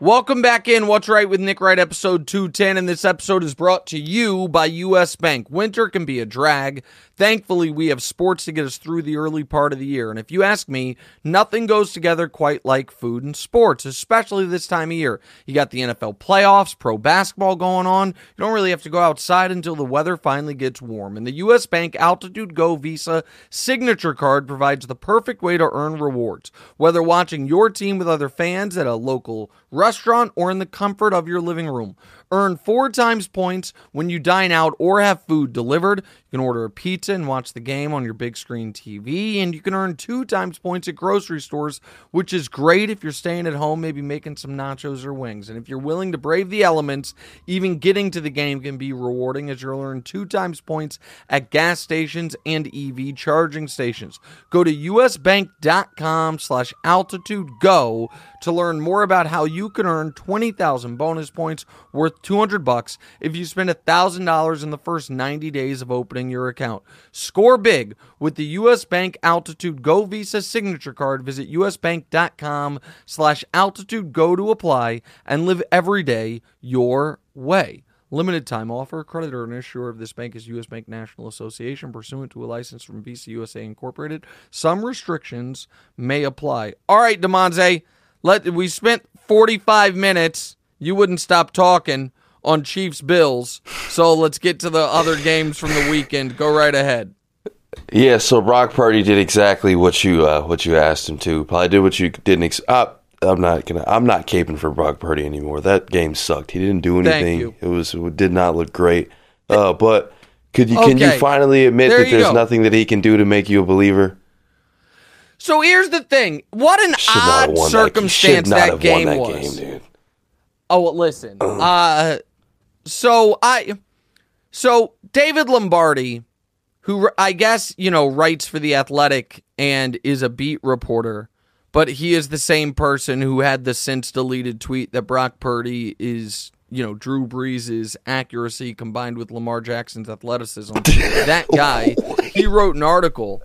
Welcome back in What's Right with Nick Wright, episode 210. And this episode is brought to you by US Bank. Winter can be a drag. Thankfully, we have sports to get us through the early part of the year. And if you ask me, nothing goes together quite like food and sports, especially this time of year. You got the NFL playoffs, pro basketball going on. You don't really have to go outside until the weather finally gets warm. And the US Bank Altitude Go Visa signature card provides the perfect way to earn rewards. Whether watching your team with other fans at a local restaurant or in the comfort of your living room. Earn four times points when you dine out or have food delivered. You can order a pizza and watch the game on your big screen TV. And you can earn two times points at grocery stores, which is great if you're staying at home, maybe making some nachos or wings. And if you're willing to brave the elements, even getting to the game can be rewarding as you'll earn two times points at gas stations and EV charging stations. Go to usbank.com slash altitude go to learn more about how you can earn 20,000 bonus points worth worth 200 bucks if you spend $1,000 in the first 90 days of opening your account. Score big with the U.S. Bank Altitude Go Visa signature card. Visit usbank.com slash altitude go to apply and live every day your way. Limited time offer. Creditor and issuer of this bank is U.S. Bank National Association, pursuant to a license from Visa USA Incorporated. Some restrictions may apply. All right, Damonza, let we spent 45 minutes. You wouldn't stop talking on Chiefs Bills, so let's get to the other games from the weekend. Go right ahead. Yeah, so Brock Purdy did exactly what you uh, what you asked him to. Probably did what you didn't. Ex- uh, I'm not gonna. I'm not caping for Brock Purdy anymore. That game sucked. He didn't do anything. It was it did not look great. Uh, but could you can you finally admit There that there's go. nothing that he can do to make you a believer? So here's the thing. What an Should odd circumstance that, that, game that was. game. Oh, well, listen. Uh, so I, so David Lombardi, who I guess you know writes for the Athletic and is a beat reporter, but he is the same person who had the since deleted tweet that Brock Purdy is you know Drew Brees' accuracy combined with Lamar Jackson's athleticism. *laughs* that guy, he wrote an article.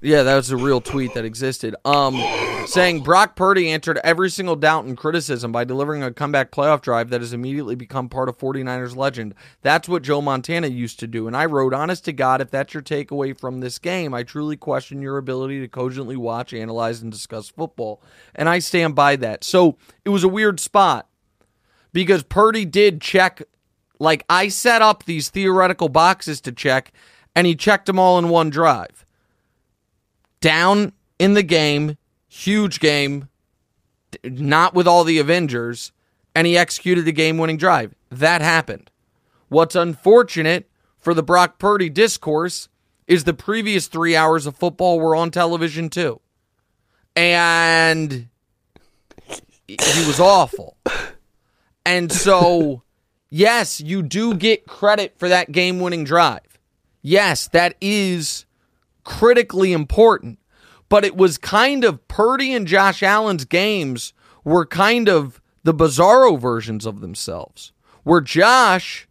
Yeah, that was a real tweet that existed. Um, saying Brock Purdy answered every single doubt and criticism by delivering a comeback playoff drive that has immediately become part of 49ers legend. That's what Joe Montana used to do. And I wrote, honest to God, if that's your takeaway from this game, I truly question your ability to cogently watch, analyze, and discuss football. And I stand by that. So it was a weird spot because Purdy did check, like I set up these theoretical boxes to check, and he checked them all in one drive down in the game, huge game, not with all the Avengers, and he executed a game winning drive. That happened. What's unfortunate for the Brock Purdy discourse is the previous three hours of football were on television too. And he was awful. And so, yes, you do get credit for that game winning drive. Yes, that is critically important. But it was kind of Purdy and Josh Allen's games were kind of the bizarro versions of themselves, where Josh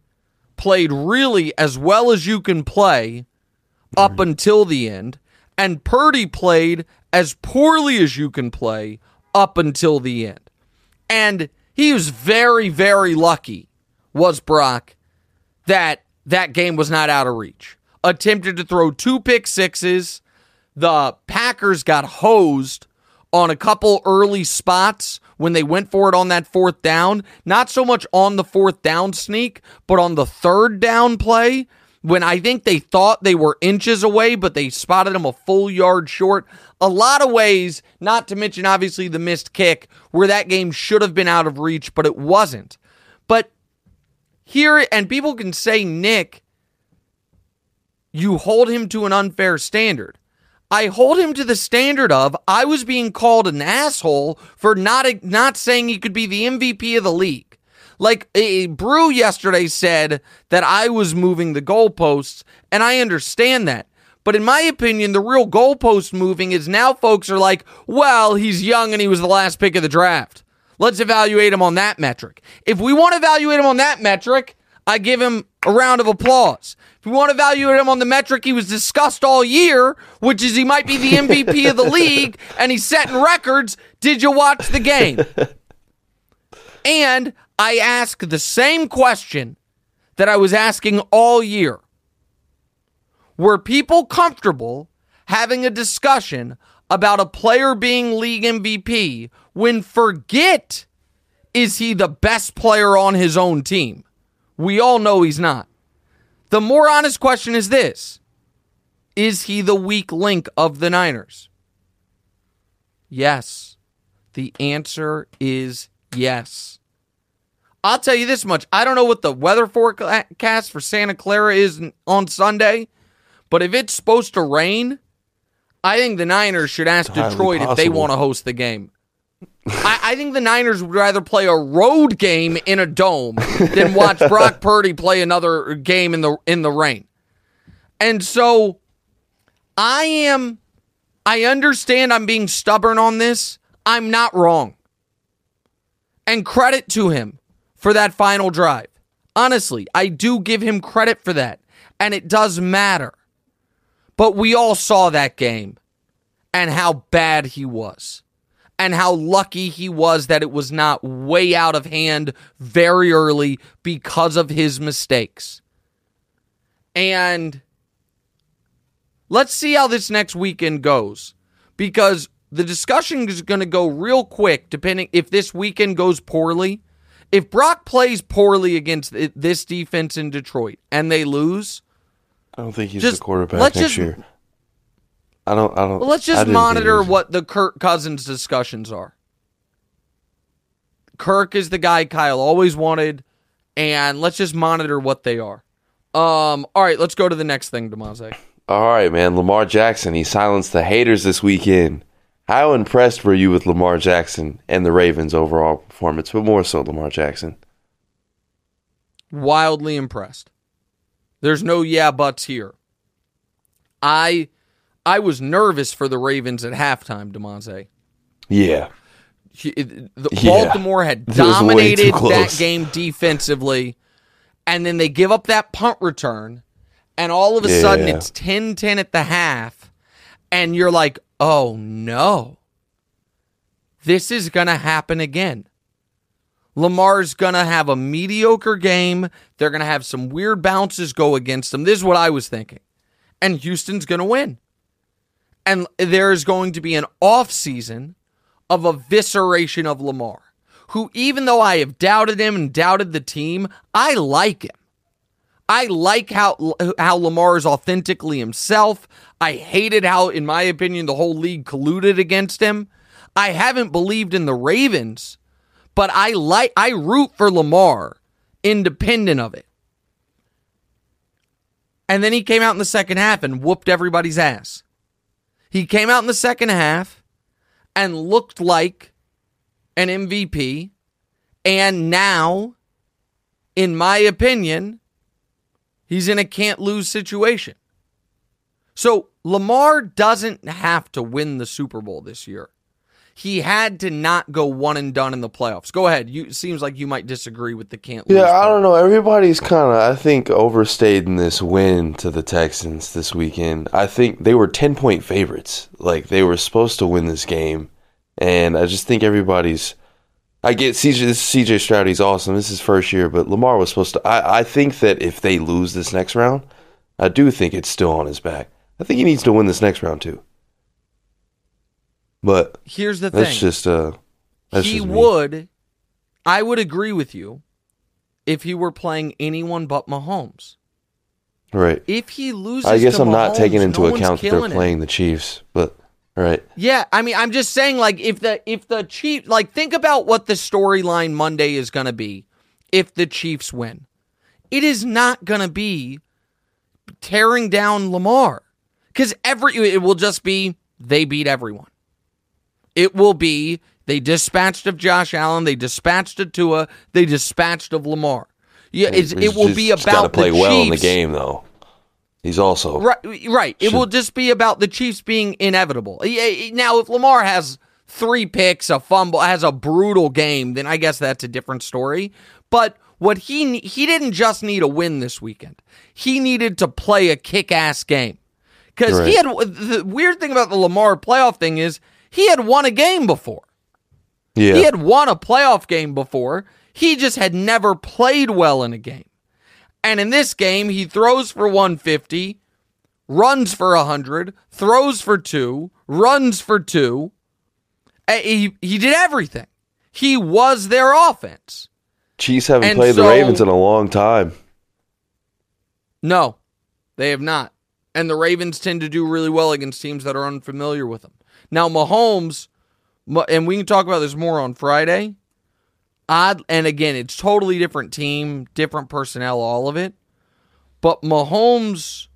played really as well as you can play up until the end, and Purdy played as poorly as you can play up until the end. And he was very, very lucky, was Brock, that that game was not out of reach. Attempted to throw two pick sixes. The Packers got hosed on a couple early spots when they went for it on that fourth down. Not so much on the fourth down sneak, but on the third down play when I think they thought they were inches away, but they spotted them a full yard short. A lot of ways, not to mention obviously the missed kick, where that game should have been out of reach, but it wasn't. But here, and people can say, Nick, you hold him to an unfair standard. I hold him to the standard of I was being called an asshole for not not saying he could be the MVP of the league. Like a Brou yesterday said that I was moving the goalposts, and I understand that. But in my opinion, the real goalpost moving is now folks are like, well, he's young and he was the last pick of the draft. Let's evaluate him on that metric. If we want to evaluate him on that metric, I give him a round of applause. If we want to evaluate him on the metric he was discussed all year, which is he might be the *laughs* MVP of the league and he's setting records, did you watch the game? *laughs* And I ask the same question that I was asking all year. Were people comfortable having a discussion about a player being league MVP when forget is he the best player on his own team? We all know he's not. The more honest question is this Is he the weak link of the Niners? Yes. The answer is yes. I'll tell you this much. I don't know what the weather forecast for Santa Clara is on Sunday, but if it's supposed to rain, I think the Niners should ask Detroit if they want to host the game. I, I think the Niners would rather play a road game in a dome than watch *laughs* Brock Purdy play another game in the in the rain. And so I am I understand I'm being stubborn on this. I'm not wrong. And credit to him for that final drive. Honestly, I do give him credit for that. And it does matter. But we all saw that game and how bad he was. And how lucky he was that it was not way out of hand very early because of his mistakes. And let's see how this next weekend goes because the discussion is going to go real quick depending if this weekend goes poorly. If Brock plays poorly against this defense in Detroit and they lose, I don't think he's Just- the quarterback next just- year. I don't. I don't. well, let's just didn't think he monitor what the Kirk Cousins discussions are. Kirk is the guy Kyle always wanted, and let's just monitor what they are. Um, all right, let's go to the next thing, Damonza. All right, man. Lamar Jackson. He silenced the haters this weekend. How impressed were you with Lamar Jackson and the Ravens' overall performance, but more so Lamar Jackson? wildly impressed. There's no yeah buts here. I I was nervous for the Ravens at halftime, Damonza. Yeah. He- the- Yeah. Baltimore had It was way too dominated that game defensively, and then they give up that punt return, and all of a sudden it's 10-10 at the half, and you're like, oh no, this is gonna happen again. Lamar's going to have a mediocre game. They're going to have some weird bounces go against them. This is what I was thinking. And Houston's going to win. And there is going to be an off season of evisceration of Lamar, who, even though I have doubted him and doubted the team, I like him. I like how how Lamar is authentically himself. I hated how, in my opinion, the whole league colluded against him. I haven't believed in the Ravens, but I like I root for Lamar, independent of it. And then he came out in the second half and whooped everybody's ass. He came out in the second half and looked like an MVP. And now, in my opinion, he's in a can't lose situation. So Lamar doesn't have to win the Super Bowl this year. He had to not go one and done in the playoffs. Go ahead. You seems like you might disagree with the can't lose. Yeah, I don't know. Everybody's kind of, I think, overstayed in this win to the Texans this weekend. I think they were 10 point favorites. Like, they were supposed to win this game. And I just think everybody's. I get CJ, this is CJ Stroud. He's awesome. This is his first year, but Lamar was supposed to. I, I think that if they lose this next round, I do think it's still on his back. I think he needs to win this next round, too. But Here's the thing that's thing. just. uh that's he just would I would agree with you if he were playing anyone but Mahomes. Right. If he loses I guess I'm not taking into no account that they're playing the Chiefs, but right. Yeah, I mean, I'm just saying, like, if the if the Chiefs, like, think about what the storyline Monday is going to be if the Chiefs win. It is not going to be tearing down Lamar because every it will just be they beat everyone. It will be they dispatched of Josh Allen, they dispatched of Tua, they dispatched of Lamar. Yeah, it's, it will be about play the well in the game, though. He's also Right, right. It will just be about the Chiefs being inevitable. Now, if Lamar has three picks, a fumble, has a brutal game, then I guess that's a different story. But what he he didn't just need a win this weekend. He needed to play a kick-ass game because he had the weird thing about the Lamar playoff thing is he had won a game before. yeah. He had won a playoff game before. He just had never played well in a game. And in this game, he throws for 150, runs for 100, throws for 2, runs for 2. Uh, He he did everything. He was their offense. Chiefs haven't and played so- the Ravens in a long time. No, they have not. And the Ravens tend to do really well against teams that are unfamiliar with them. Now, Mahomes, and we can talk about this more on Friday. Odd, and again, it's totally different team, different personnel, all of it. But Mahomes'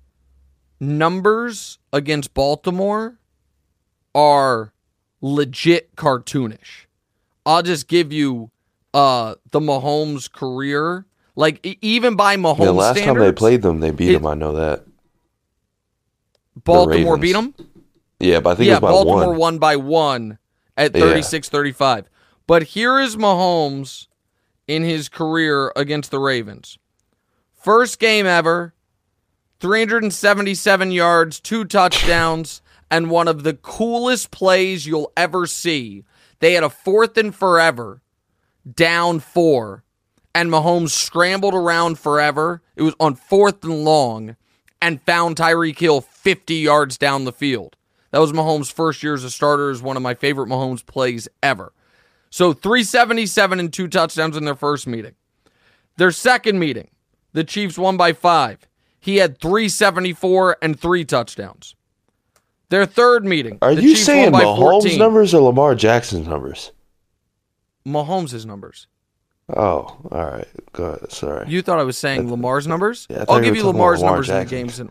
numbers against Baltimore are legit cartoonish. I'll just give you uh the Mahomes career, like even by Mahomes the last time they played them, they beat it- them. I know that. Baltimore beat them. Yeah, but I think yeah, it was by Baltimore one. won by one at Yeah. 36 35. But here is Mahomes in his career against the Ravens. First game ever, 377 yards, two touchdowns, *laughs* and one of the coolest plays you'll ever see. They had a fourth and forever, down four, and Mahomes scrambled around forever. It was on fourth and long and found Tyreek Hill 50 yards down the field. That was Mahomes' first year as a starter, is one of my favorite Mahomes plays ever. So 377 and two touchdowns in their first meeting. Their second meeting, the Chiefs won by five. He had 374 and three touchdowns. Their third meeting, Are the you Chiefs saying won by Mahomes 14. numbers or Lamar Jackson's numbers? Mahomes' numbers. Oh, all right. Go ahead. Sorry. You thought I was saying Lamar's numbers? Yeah, I'll give you Lamar's Lamar numbers in the games. And,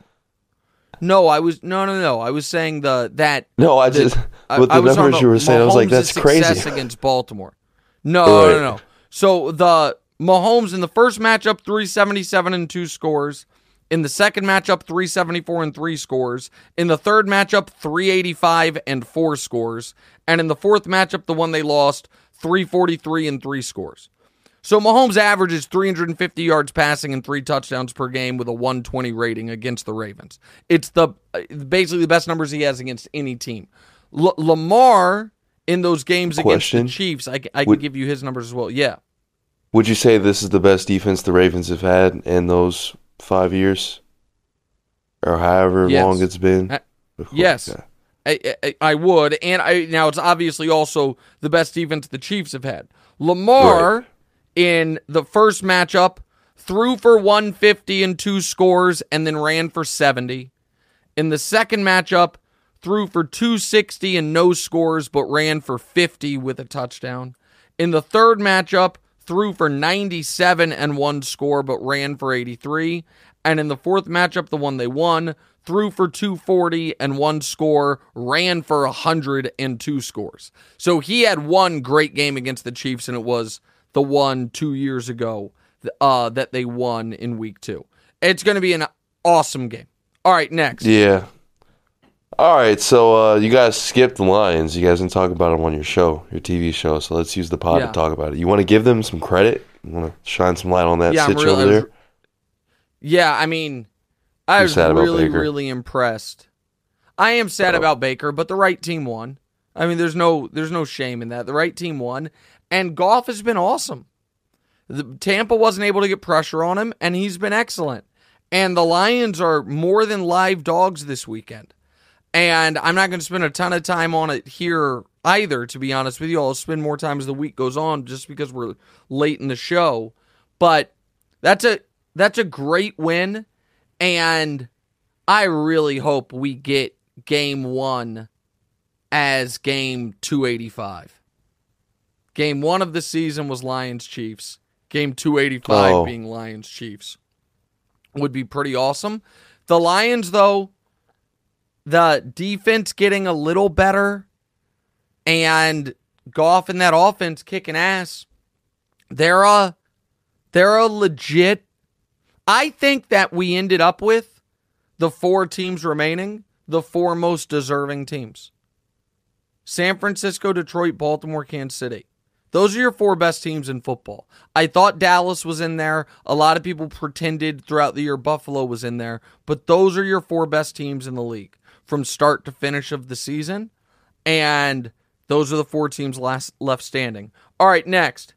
no, I was no, no, no. I was saying the that. No, I the- just I- with I the was talking numbers you were saying, I was like, that's crazy. against Baltimore. No, Right. no, no. So the Mahomes in the first matchup, three seventy seven and two scores. In the second matchup, 374 and three scores. In the third matchup, 385 and four scores. And in the fourth matchup, the one they lost, 343 and three scores. So Mahomes averages 350 yards passing and three touchdowns per game with a 120 rating against the Ravens. It's the basically the best numbers he has against any team. L- Lamar in those games Question. against the Chiefs, I, I can Would- give you his numbers as well. Yeah, Would you say this is the best defense the Ravens have had in those five years, or however Yes. long it's been? Uh, course, yes. yeah. I, I, I would, and I now it's obviously also the best defense the Chiefs have had. Lamar Right. In the first matchup threw for 150 and two scores, and then ran for 70. In the second matchup, threw for 260 and no scores, but ran for 50 with a touchdown. In the third matchup, threw for 97 and one score, but ran for 83. And in the fourth matchup, the one they won, threw for 240 and one score, ran for 102 scores. So he had one great game against the Chiefs, and it was the one two years ago uh, that they won in week two. It's going to be an awesome game. All right, next. Yeah. All right, so uh, you guys skipped the Lions. You guys didn't talk about them on your show, your TV show. So let's use the pod Yeah. to talk about it. You want to give them some credit? You want to shine some light on that Yeah, really- over I was- there? Yeah, I mean, I You're was really, really impressed. I am sad Oh. about Baker, but the right team won. I mean, there's no, there's no shame in that. The right team won, and Goff has been awesome. The, Tampa wasn't able to get pressure on him, and he's been excellent. And the Lions are more than live dogs this weekend. And I'm not going to spend a ton of time on it here either, to be honest with you. I'll spend more time as the week goes on just because we're late in the show. But that's a that's a great win. And I really hope we get game one as game 285. Game one of the season was Lions Chiefs. Game 285 Oh. being Lions Chiefs would be pretty awesome. The Lions, though, the defense getting a little better and Goff and that offense kicking ass. They're a they're a legit I think that we ended up with the four teams remaining, the four most deserving teams. San Francisco, Detroit, Baltimore, Kansas City. Those are your four best teams in football. I thought Dallas was in there. A lot of people pretended throughout the year Buffalo was in there, but those are your four best teams in the league from start to finish of the season. And those are the four teams last left standing. All right, next.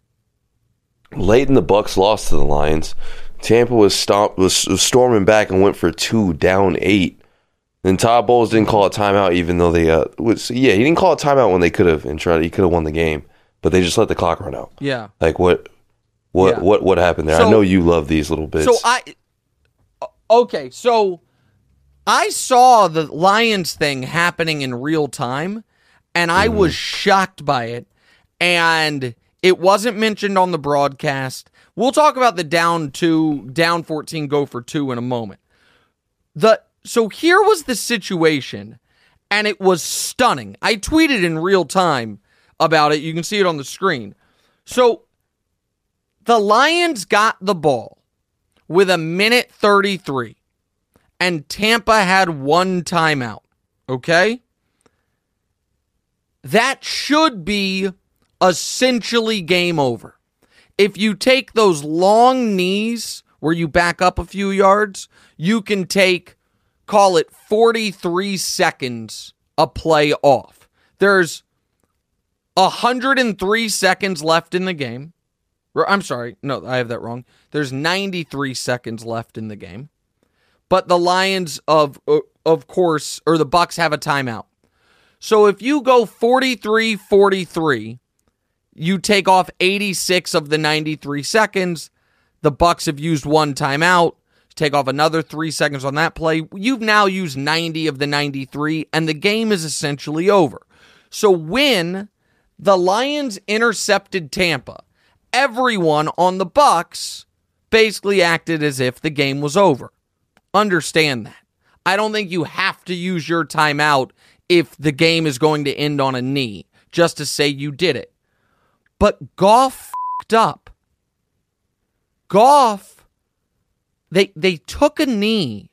Late in the Bucs lost to the Lions. Tampa was stomp was, was storming back and went for two down eight. Then Todd Bowles didn't call a timeout, even though they uh was yeah he didn't call a timeout when they could have and tried he could have won the game, but they just let the clock run out. Yeah. Like what what Yeah. what what happened there? So- I know you love these little bits. So I okay, so I saw the Lions thing happening in real time and I mm-hmm. was shocked by it and it wasn't mentioned on the broadcast. We'll talk about the down 2 down 14 go for 2 in a moment. The so here was the situation and it was stunning. I tweeted in real time about it. You can see it on the screen. So the Lions got the ball with a minute 33 and Tampa had one timeout. Okay? That should be essentially game over. if you take those long knees where you back up a few yards, you can take, call it 43 seconds a play off. There's 103 seconds left in the game. I'm sorry, no, I have that wrong. There's 93 seconds left in the game. But the Lions of uh, of course or the Bucs have a timeout. So if you go 43-43, you take off 86 of the 93 seconds. The Bucs have used one timeout. Take off another 3 seconds on that play. You've now used 90 of the 93 and the game is essentially over. So when the Lions intercepted Tampa, everyone on the Bucs basically acted as if the game was over. Understand that. I don't think you have to use your timeout if the game is going to end on a knee just to say you did it. But Goff fed up. Goff, they they took a knee,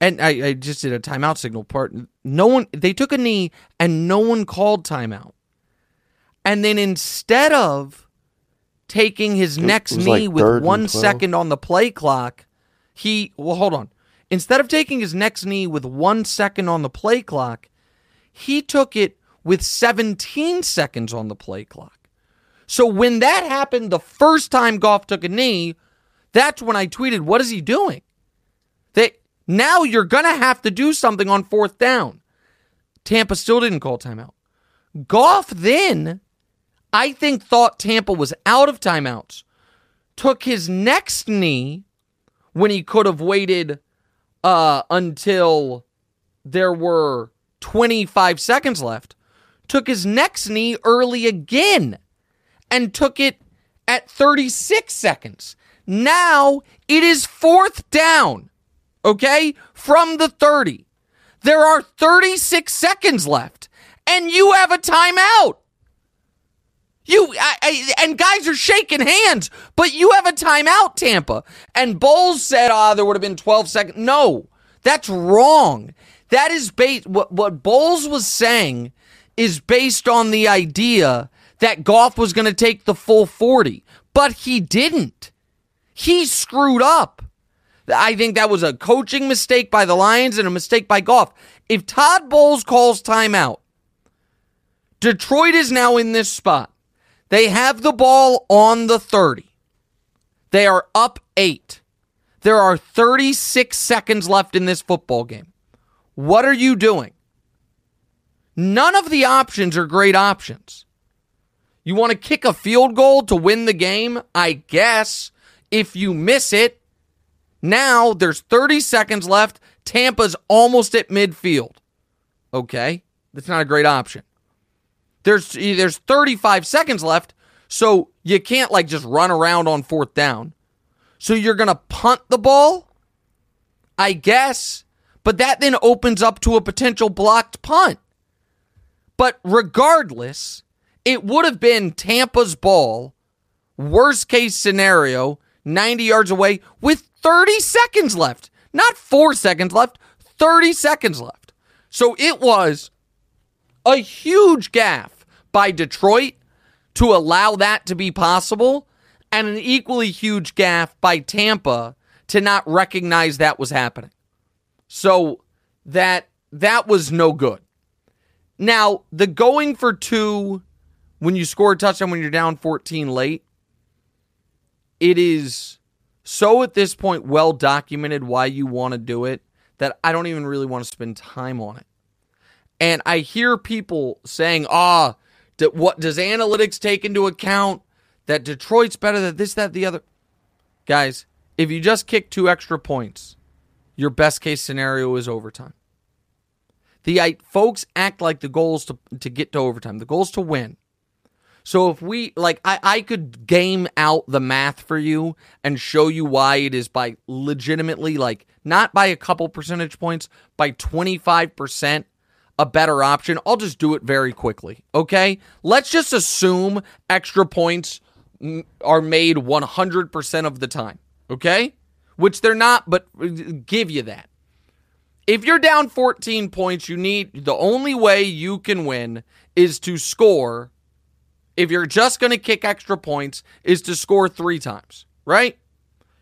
and I, I just did a timeout signal part. No one they took a knee and no one called timeout. And then instead of taking his next knee like with one 12. second on the play clock, he well hold on. Instead of taking his next knee with one second on the play clock, he took it with 17 seconds on the play clock. So when that happened the first time Goff took a knee, that's when I tweeted, "What is he doing?" That now you're gonna have to do something on fourth down. Tampa still didn't call timeout. Goff then, I think, thought Tampa was out of timeouts. Took his next knee when he could have waited uh, until there were 25 seconds left. Took his next knee early again and took it at 36 seconds. Now it is fourth down, okay, from the 30. There are 36 seconds left, and you have a timeout. You I, I, and guys are shaking hands, but you have a timeout, Tampa. And Bowles said, "Ah, there would have been 12 seconds." No, that's wrong. That is based. What what Bowles was saying is based on the idea that Goff was going to take the full 40, but he didn't. He screwed up. I think that was a coaching mistake by the Lions and a mistake by Goff. If Todd Bowles calls timeout, Detroit is now in this spot. They have the ball on the 30. They are up eight. There are 36 seconds left in this football game. What are you doing? None of the options are great options. You want to kick a field goal to win the game? I guess. If you miss it, now there's 30 seconds left. Tampa's almost at midfield. Okay, that's not a great option. There's there's 35 seconds left, so you can't like just run around on fourth down. So you're going to punt the ball? I guess, but that then opens up to a potential blocked punt. But regardless, it would have been Tampa's ball, worst case scenario, 90 yards away with 30 seconds left. Not four seconds left, 30 seconds left. So it was a huge gaffe by Detroit to allow that to be possible, and an equally huge gaffe by Tampa to not recognize that was happening. So that that was no good. Now, the going for two when you score a touchdown when you're down 14 late, it is so at this point well documented why you want to do it that I don't even really want to spend time on it. And I hear people saying, ah, d- what does analytics take into account that Detroit's better than this, that, the other? Guys, if you just kick two extra points, your best case scenario is overtime. The folks act like the goal is to, to get to overtime. The goal is to win. So if we like I, I could game out the math for you and show you why it is by legitimately like not by a couple percentage points, by 25% a better option. I'll just do it very quickly. Okay? Let's just assume extra points are made 100% of the time. Okay? Which they're not, but uh, give you that. If you're down 14 points, you need the only way you can win is to score if you're just going to kick extra points, is to score three times, right?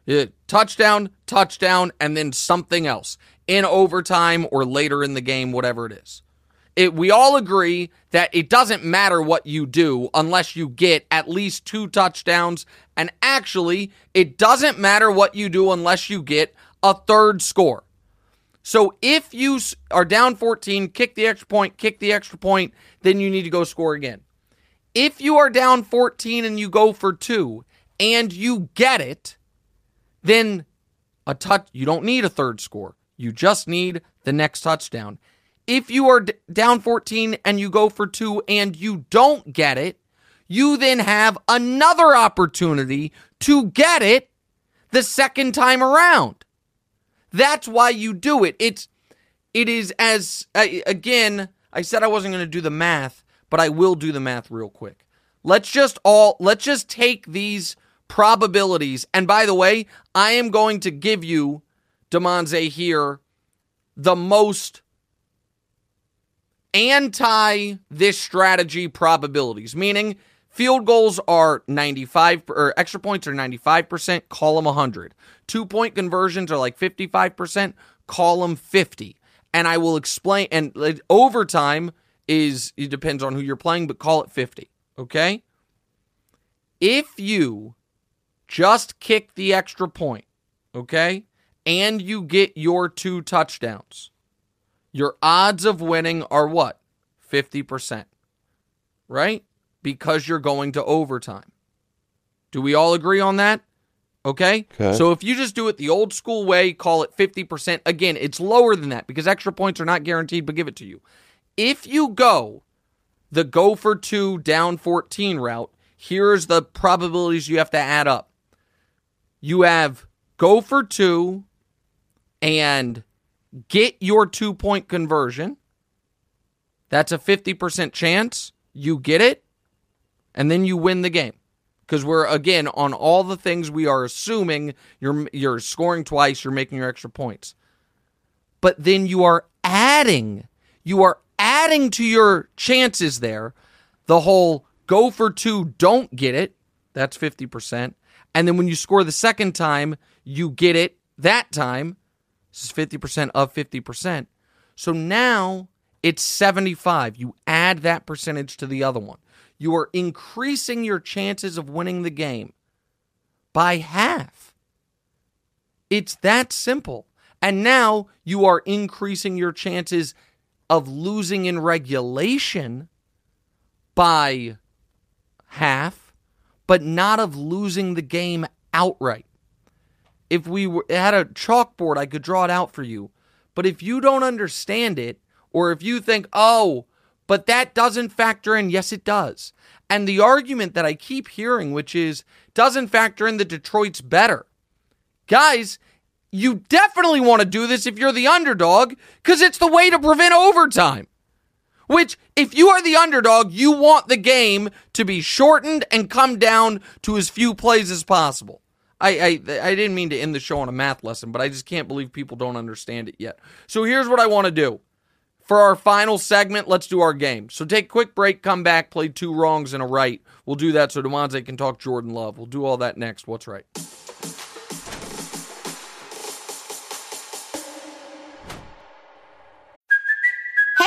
Yeah, touchdown, touchdown, and then something else in overtime or later in the game, whatever it is. It, we all agree that it doesn't matter what you do unless you get at least two touchdowns. And actually, it doesn't matter what you do unless you get a third score. So if you are down 14, kick the extra point, kick the extra point, then you need to go score again. If you are down 14 and you go for two and you get it, then a touch you don't need a third score. You just need the next touchdown. If you are d- down 14 and you go for two and you don't get it, you then have another opportunity to get it the second time around. That's why you do it. It's it is as again, I said I wasn't going to do the math, but I will do the math real quick. Let's just all let's just take these probabilities. And by the way, I am going to give you Damonza here the most anti this strategy probabilities, meaning field goals are 95 or extra points are 95%, call them 100. Two point conversions are like 55%, call them 50. And I will explain and overtime is it depends on who you're playing, but call it 50, okay? If you just kick the extra point, okay? And you get your two touchdowns your odds of winning are what? 50%. Right? Because you're going to overtime. Do we all agree on that? Okay? Okay. So if you just do it the old school way, call it 50%. Again, it's lower than that because extra points are not guaranteed, but give it to you. If you go the go for two down 14 route, here's the probabilities you have to add up. You have go for two and get your two point conversion. That's a 50% chance you get it, and then you win the game. Because we're again on all the things we are assuming you're you're scoring twice, you're making your extra points. But then you are adding, you are adding to your chances there the whole go for two, don't get it. That's 50%. And then when you score the second time, you get it that time. This is 50% of 50%. So now it's 75. You add that percentage to the other one. You are increasing your chances of winning the game by half. It's that simple. And now you are increasing your chances of losing in regulation by half, but not of losing the game outright. If we were, had a chalkboard, I could draw it out for you. But if you don't understand it, or if you think, oh, but that doesn't factor in, yes, it does. And the argument that I keep hearing, which is, doesn't factor in that Detroit's better. Guys, you definitely want to do this if you're the underdog, because it's the way to prevent overtime. Which, if you are the underdog, you want the game to be shortened and come down to as few plays as possible. I, I I didn't mean to end the show on a math lesson, but I just can't believe people don't understand it yet. So here's what I want to do. For our final segment, let's do our game. So take a quick break, come back, play two wrongs and a right. We'll do that so Damonza can talk Jordan Love. We'll do all that next. What's right?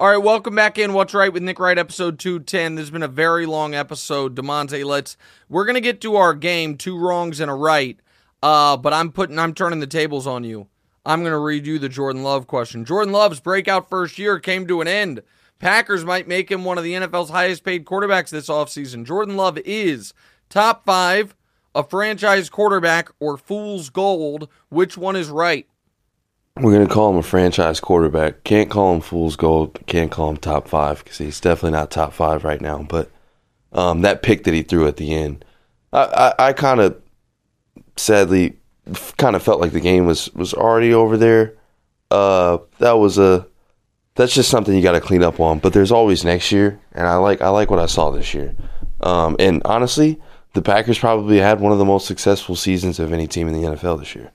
All right, welcome back in. What's right with Nick Wright, episode two ten. This has been a very long episode. Damonza, let's we're gonna get to our game, two wrongs and a right. Uh, but I'm putting I'm turning the tables on you. I'm gonna read you the Jordan Love question. Jordan Love's breakout first year came to an end. Packers might make him one of the NFL's highest paid quarterbacks this offseason. Jordan Love is top five, a franchise quarterback, or fool's gold. Which one is right? We're going to call him a franchise quarterback. Can't call him fool's gold. Can't call him top five because he's definitely not top five right now. But Um, that pick that he threw at the end, I, I, I kind of sadly kind of felt like the game was was already over there. Uh, that was a that's just something you got to clean up on. But there's always next year, and I like I like what I saw this year. Um, and honestly, the Packers probably had one of the most successful seasons of any team in the NFL this year.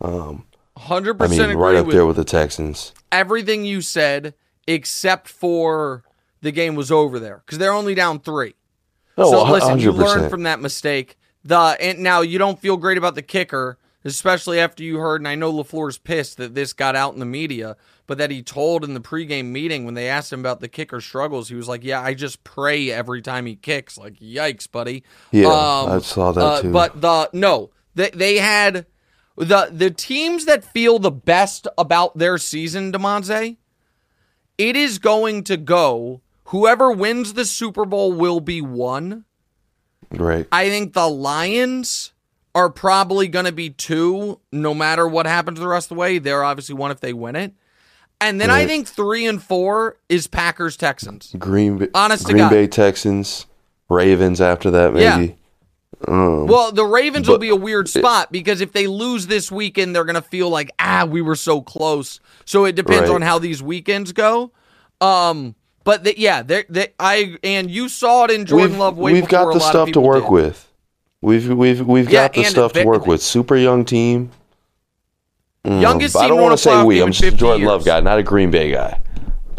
Um, Hundred I percent mean, agree right up there with the Texans. everything you said, except for the game was over there because they're only down three. Oh, so listen, you hundred learned percent. from that mistake. The and now you don't feel great about the kicker, especially after you heard. And I know LaFleur's pissed that this got out in the media, but that he told in the pregame meeting when they asked him about the kicker struggles, he was like, "Yeah, I just pray every time he kicks." Like, yikes, buddy. Yeah, Um, I saw that uh, too. But the no, they they had the the teams that feel the best about their season, Damonza. It is going to go. Whoever wins the Super Bowl will be one. right. I think the Lions are probably going to be two, no matter what happens the rest of the way. They're obviously one if they win it. And then I think three and four is Packers Texans. Green Bay, Honest to Green God. Bay Texans, Ravens after that Yeah. Um, Well, the Ravens will be a weird spot because if they lose this weekend, they're going to feel like ah, we were so close. So it depends Right. on how these weekends go. Um, but the, yeah, they they I and you saw it in Jordan we've, Love. Way we've got the stuff to work did. with. We've we've we've Yeah, got the stuff to work with. Super young team. Mm, Youngest but I don't want to say we. I'm just a 50 Jordan Love guy, not a Green Bay guy.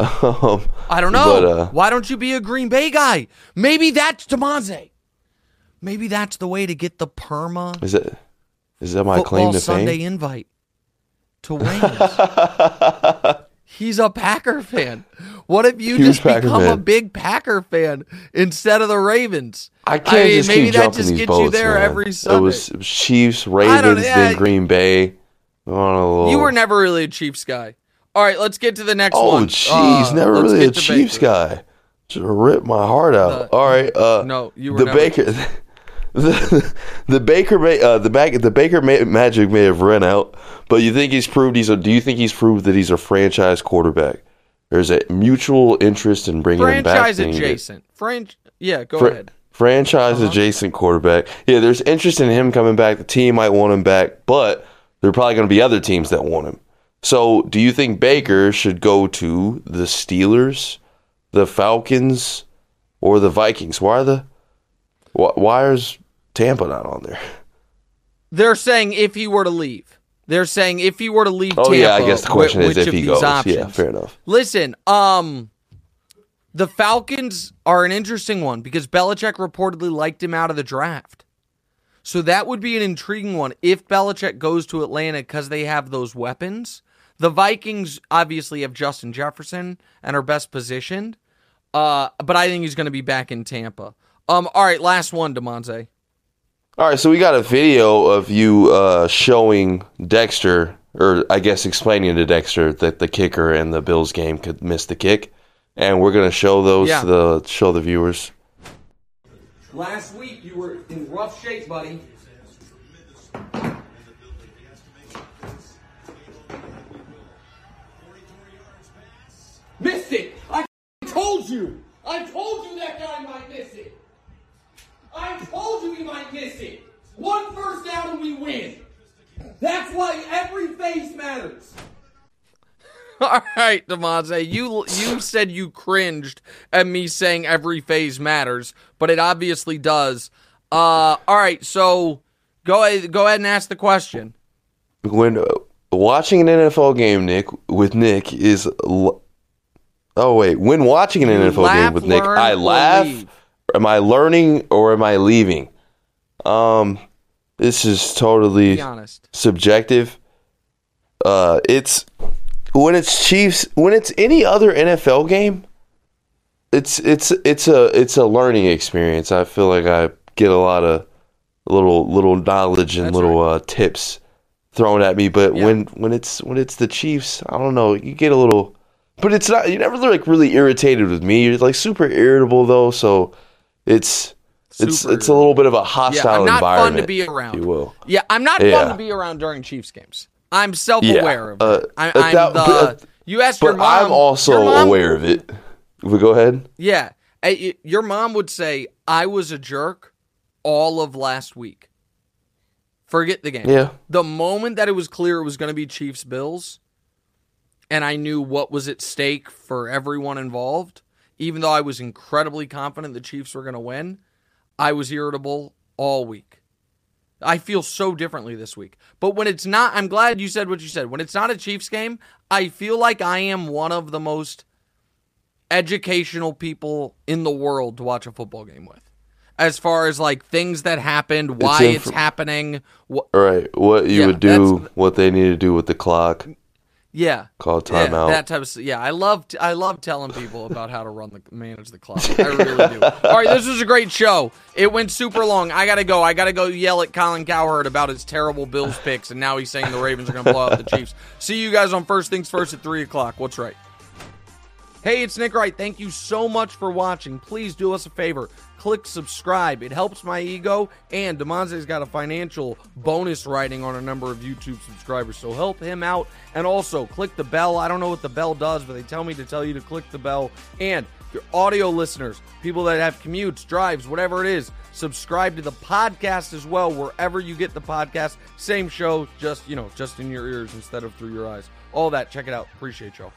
*laughs* um, I don't know. But, uh, Why don't you be a Green Bay guy? Maybe that's Damonza. Maybe that's the way to get the perma is it? Is that my football claim to fame? Sunday fame? invite to wings. *laughs* He's a Packer fan. What if you Huge just Packer become a big Packer fan instead of the Ravens? I can't mean, just maybe keep that just gets boats, you there man. every Sunday. It was, Chiefs, Ravens, yeah, then Green Bay. You were never really a Chiefs guy. All right, let's get to the next Oh, one. jeez, Uh, never really a Chiefs Baker. guy. Just ripped my heart out. The- All right, uh, No, you were the never- Baker. *laughs* The, the Baker may, uh, the back the Baker ma- magic may have run out, but you think he's proved he's a? Do you think he's proved that he's a franchise quarterback? There's a mutual interest in bringing him back. Franchise you get- adjacent. French. Yeah, go Fra- ahead. Franchise Uh-huh. adjacent quarterback. Yeah, there's interest in him coming back. The team might want him back, but there are probably going to be other teams that want him. So, do you think Baker should go to the Steelers, the Falcons, or the Vikings? Why are the why, why is Tampa not on there? They're saying if he were to leave. They're saying if he were to leave Oh Tampa. yeah, I guess the question is if he goes. Options? Yeah, fair enough. Listen, um, the Falcons are an interesting one because Belichick reportedly liked him out of the draft. So that would be an intriguing one if Belichick goes to Atlanta because they have those weapons. The Vikings obviously have Justin Jefferson and are best positioned. Uh, but I think he's going to be back in Tampa. Um, all right, last one, Damonza. All right, so we got a video of you uh, showing Dexter, or I guess explaining to Dexter that the kicker in the Bills game could miss the kick, and we're gonna show those Yeah. to the show the viewers. Last week you were in rough shape, buddy. Missed it! I told you! I told you that guy might miss it! I told you he might miss it! One first down and we win! That's why every phase matters! *laughs* All right, Damonza, you you said you cringed at me saying every phase matters, but it obviously does. Uh, all right, so go ahead, go ahead and ask the question. When uh, watching an NFL game, Nick with Nick is. L- oh wait, when watching an You NFL game with Nick, learn, I laugh. leave? Am I learning or am I leaving? Um, this is totally subjective. Uh, it's when it's Chiefs, when it's any other NFL game, it's it's it's a it's a learning experience. I feel like I get a lot of little little knowledge and That's little uh, tips thrown at me. But Yeah. when when it's when it's the Chiefs, I don't know. You get a little, but it's not. You're never like really irritated with me. You're like super irritable though, so it's. It's Super it's a little bit of a Yeah, hostile I'm not fun environment, to be around. you will. Yeah, I'm not Yeah. fun to be around during Chiefs games. I'm self-aware Yeah, of uh, it. I, uh, I'm that- the. but- you asked But your mom. I'm also mom- aware of it. We go ahead. Yeah, Your mom would say I was a jerk all of last week. Forget the game. Yeah. The moment that it was clear it was going to be Chiefs Bills, and I knew what was at stake for everyone involved, even though I was incredibly confident the Chiefs were going to win, I was irritable all week. I feel so differently this week. But when it's not, I'm glad you said what you said. When it's not a Chiefs game, I feel like I am one of the most educational people in the world to watch a football game with. As far as like things that happened, why it's, infor- happening, what All right, what you Yeah, would do, what they need to do with the clock, Yeah. call Yeah, timeout. that type of yeah. I love t- I love telling people about how to run the manage the clock. I really do. All right, this was a great show. It went super long. I gotta go. I gotta go yell at Colin Cowherd about his terrible Bills picks, and now he's saying the Ravens are gonna blow out the Chiefs. See you guys on first things first at three o'clock. What's right? Hey, it's Nick Wright. Thank you so much for watching. Please do us a favor. Click subscribe. It helps my ego. And Damonza's got a financial bonus writing on a number of YouTube subscribers. So help him out. And also click the bell. I don't know what the bell does, but they tell me to tell you to click the bell. And your audio listeners, people that have commutes, drives, whatever it is, subscribe to the podcast as well, wherever you get the podcast. Same show, just you know, just in your ears instead of through your eyes. All that. Check it out. Appreciate y'all.